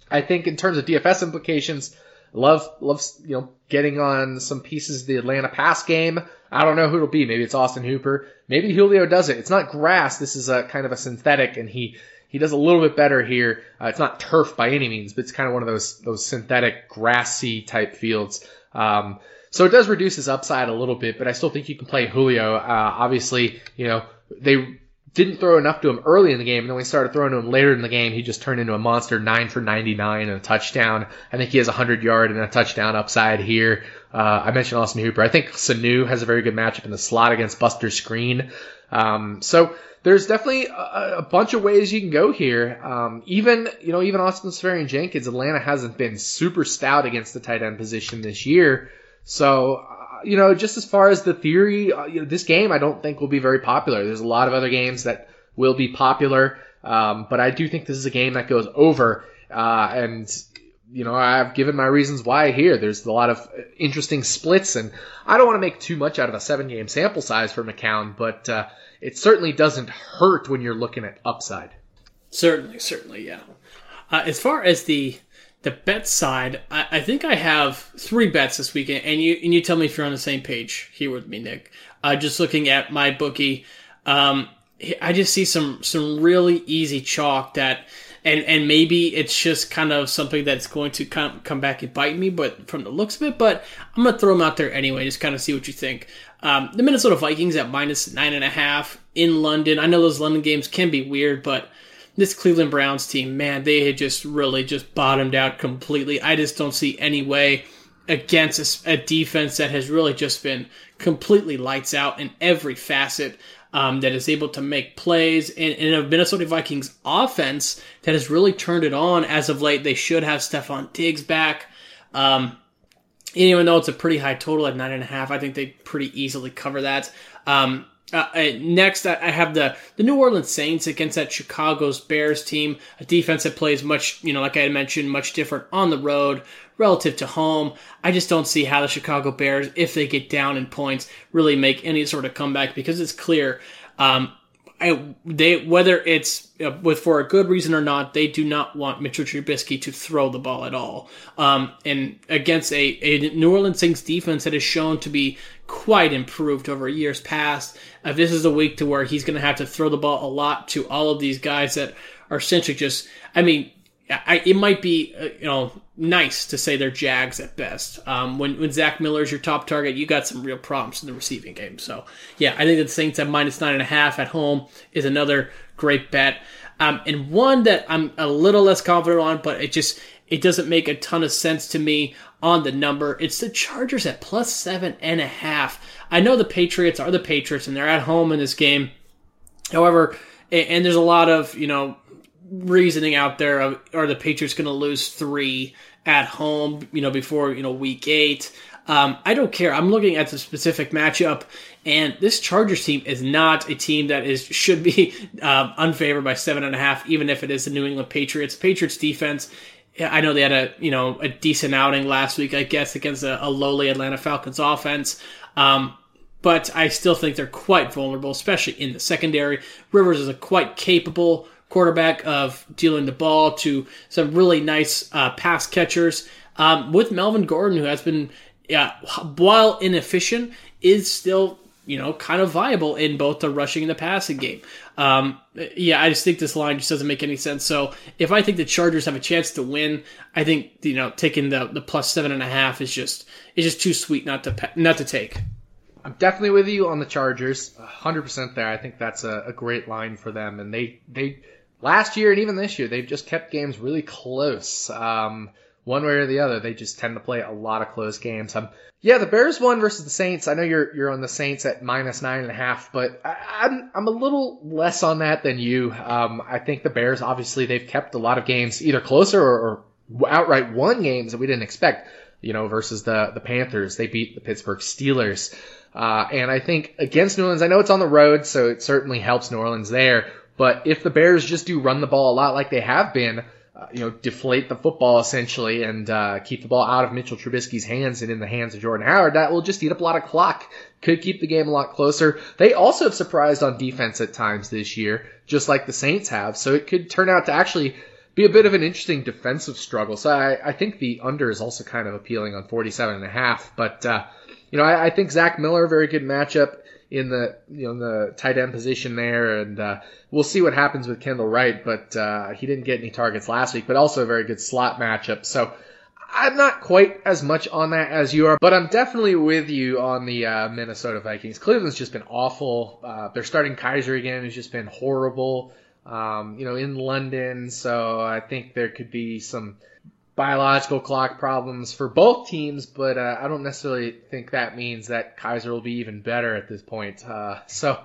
I think in terms of DFS implications, love love you know getting on some pieces of the Atlanta pass game. I don't know who it'll be. Maybe it's Austin Hooper. Maybe Julio does it. It's not grass. This is a kind of a synthetic, and he he does a little bit better here. Uh, it's not turf by any means, but it's kind of one of those those synthetic grassy type fields. Um, so it does reduce his upside a little bit, but I still think you can play Julio. Uh, obviously, you know they didn't throw enough to him early in the game, and then we started throwing to him later in the game. He just turned into a monster, nine for 99 and a touchdown. I think he has a 100 yard and a touchdown upside here. Uh, I mentioned Austin Hooper. I think Sanu has a very good matchup in the slot against Buster Skrine. Um, so there's definitely a, a, bunch of ways you can go here. Um, even you know even Austin Seferian-Jenkins, Atlanta hasn't been super stout against the tight end position this year. So you know just as far as the theory, uh, you know this game I don't think will be very popular. There's a lot of other games that will be popular, um, but I do think this is a game that goes over. Uh, and you know, I've given my reasons why here. There's a lot of interesting splits, and I don't want to make too much out of a seven game sample size for McCown, but uh, it certainly doesn't hurt when you're looking at upside. Certainly, certainly, yeah. Uh, as far as the the bet side, I, I, think I have three bets this weekend, and you and you tell me if you're on the same page here with me, Nick. Uh, just looking at MyBookie, um, I just see some some really easy chalk that, and and maybe it's just kind of something that's going to come come back and bite me, but from the looks of it, but I'm gonna throw them out there anyway, just kind of see what you think. Um, the Minnesota Vikings at minus nine and a half in London. I know those London games can be weird, but this Cleveland Browns team, man, they had just really just bottomed out completely. I just don't see any way against a, defense that has really just been completely lights out in every facet. Um, that is able to make plays and, and a Minnesota Vikings offense that has really turned it on as of late. They should have Stefon Diggs back. Um, even though it's a pretty high total at nine and a half, I think they pretty easily cover that. Um, uh, uh next, I have the the New Orleans Saints against that Chicago's Bears team, a defense that plays much, you know, like I had mentioned, much different on the road relative to home. I just don't see how the Chicago Bears, if they get down in points, really make any sort of comeback because it's clear um, I, they whether it's uh, with for a good reason or not, they do not want Mitchell Trubisky to throw the ball at all. Um, and against a, a New Orleans Saints defense that has shown to be quite improved over years past, uh, this is a week to where he's going to have to throw the ball a lot to all of these guys that are essentially just. I mean, I, it might be uh, you know nice to say they're Jags at best. Um, when when Zach Miller is your top target, you got some real problems in the receiving game. So yeah, I think that the Saints at minus nine and a half at home is another great bet. Um, and one that I'm a little less confident on, but it just it doesn't make a ton of sense to me on the number. It's the Chargers at plus seven and a half. I know the Patriots are the Patriots and they're at home in this game. However, and there's a lot of you know reasoning out there of are the Patriots going to lose three at home, you know, before you know week eight. Um, I don't care. I'm looking at the specific matchup, and this Chargers team is not a team that is should be uh, unfavored by seven and a half, even if it is the New England Patriots. Patriots defense. I know they had a you know a decent outing last week, I guess, against a, a lowly Atlanta Falcons offense. Um, but I still think they're quite vulnerable, especially in the secondary. Rivers is a quite capable quarterback of dealing the ball to some really nice uh, pass catchers. Um, with Melvin Gordon, who has been, yeah, while inefficient, is still you know kind of viable in both the rushing and the passing game. Um, yeah, I just think this line just doesn't make any sense. So if I think the Chargers have a chance to win, I think you know taking the the plus seven and a half is just is just too sweet not to not to take. I'm definitely with you on the Chargers, 100% there. I think that's a, a great line for them, and they they last year and even this year they've just kept games really close. Um, one way or the other, they just tend to play a lot of close games. Um, yeah, the Bears won versus the Saints. I know you're you're on the Saints at minus nine and a half, but I, I'm I'm a little less on that than you. Um, I think the Bears obviously they've kept a lot of games either closer or, or outright won games that we didn't expect. You know, versus the the Panthers, they beat the Pittsburgh Steelers, uh, and I think against New Orleans, I know it's on the road, so it certainly helps New Orleans there. But if the Bears just do run the ball a lot like they have been, you know, deflate the football essentially and uh, keep the ball out of Mitchell Trubisky's hands and in the hands of Jordan Howard, that will just eat up a lot of clock. Could keep the game a lot closer. They also have surprised on defense at times this year, just like the Saints have. So it could turn out to actually be a bit of an interesting defensive struggle. So I, I think the under is also kind of appealing on 47 and a half. But, uh, you know, I, I think Zach Miller, very good matchup in the you know in the tight end position there, and uh, we'll see what happens with Kendall Wright. But uh, he didn't get any targets last week, but also a very good slot matchup. So I'm not quite as much on that as you are, but I'm definitely with you on the uh, Minnesota Vikings. Cleveland's just been awful. Uh, they're starting Kizer again, who's just been horrible. Um, you know, in London, so I think there could be some biological clock problems for both teams, but uh, I don't necessarily think that means that Kizer will be even better at this point. Uh, so,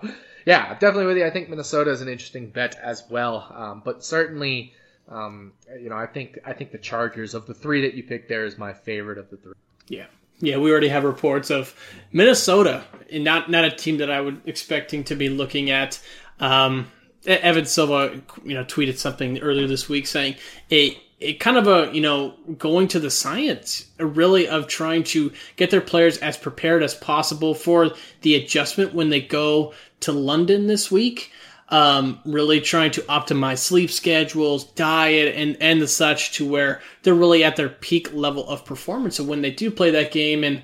yeah, definitely with you. I think Minnesota is an interesting bet as well, um, but certainly, um, you know, I think I think the Chargers of the three that you picked there is my favorite of the three. Yeah. Yeah, we already have reports of Minnesota, and not not a team that I would expecting to be looking at. Um, Evan Silva, you know, tweeted something earlier this week saying a it kind of a you know going to the science really of trying to get their players as prepared as possible for the adjustment when they go to London this week. Um, really trying to optimize sleep schedules, diet, and and the such to where they're really at their peak level of performance. So when they do play that game, and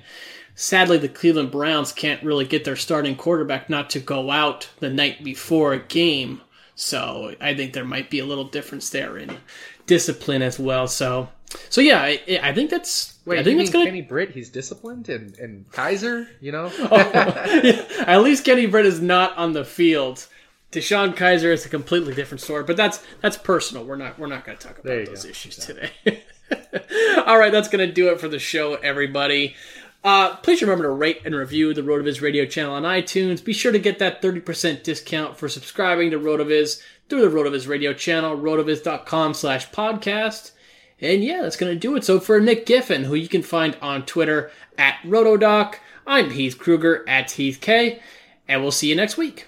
sadly the Cleveland Browns can't really get their starting quarterback not to go out the night before a game. So I think there might be a little difference there in discipline as well. So, so yeah, I, I think that's. Wait, I think that's gonna. Kenny Britt, he's disciplined, and and Kizer, you know. oh, yeah, at least Kenny Britt is not on the field. DeShone Kizer is a completely different story, but that's that's personal. We're not we're not going to talk about those go. issues today. All right, that's going to do it for the show, everybody. Uh, please remember to rate and review the RotoViz radio channel on iTunes. Be sure to get that 30% discount for subscribing to RotoViz through the RotoViz radio channel, rotoviz.com slash podcast. And yeah, that's going to do it. So for Nick Giffen, who you can find on Twitter at Rotodoc, I'm Heath Kruger at Heath K, and we'll see you next week.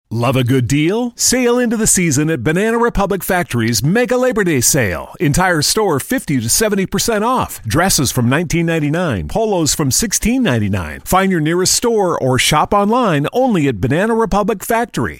Love a good deal? Sail into the season at Banana Republic Factory's Mega Labor Day Sale. Entire store 50 to 70% off. Dresses from 19.99, polos from 16.99. Find your nearest store or shop online only at Banana Republic Factory.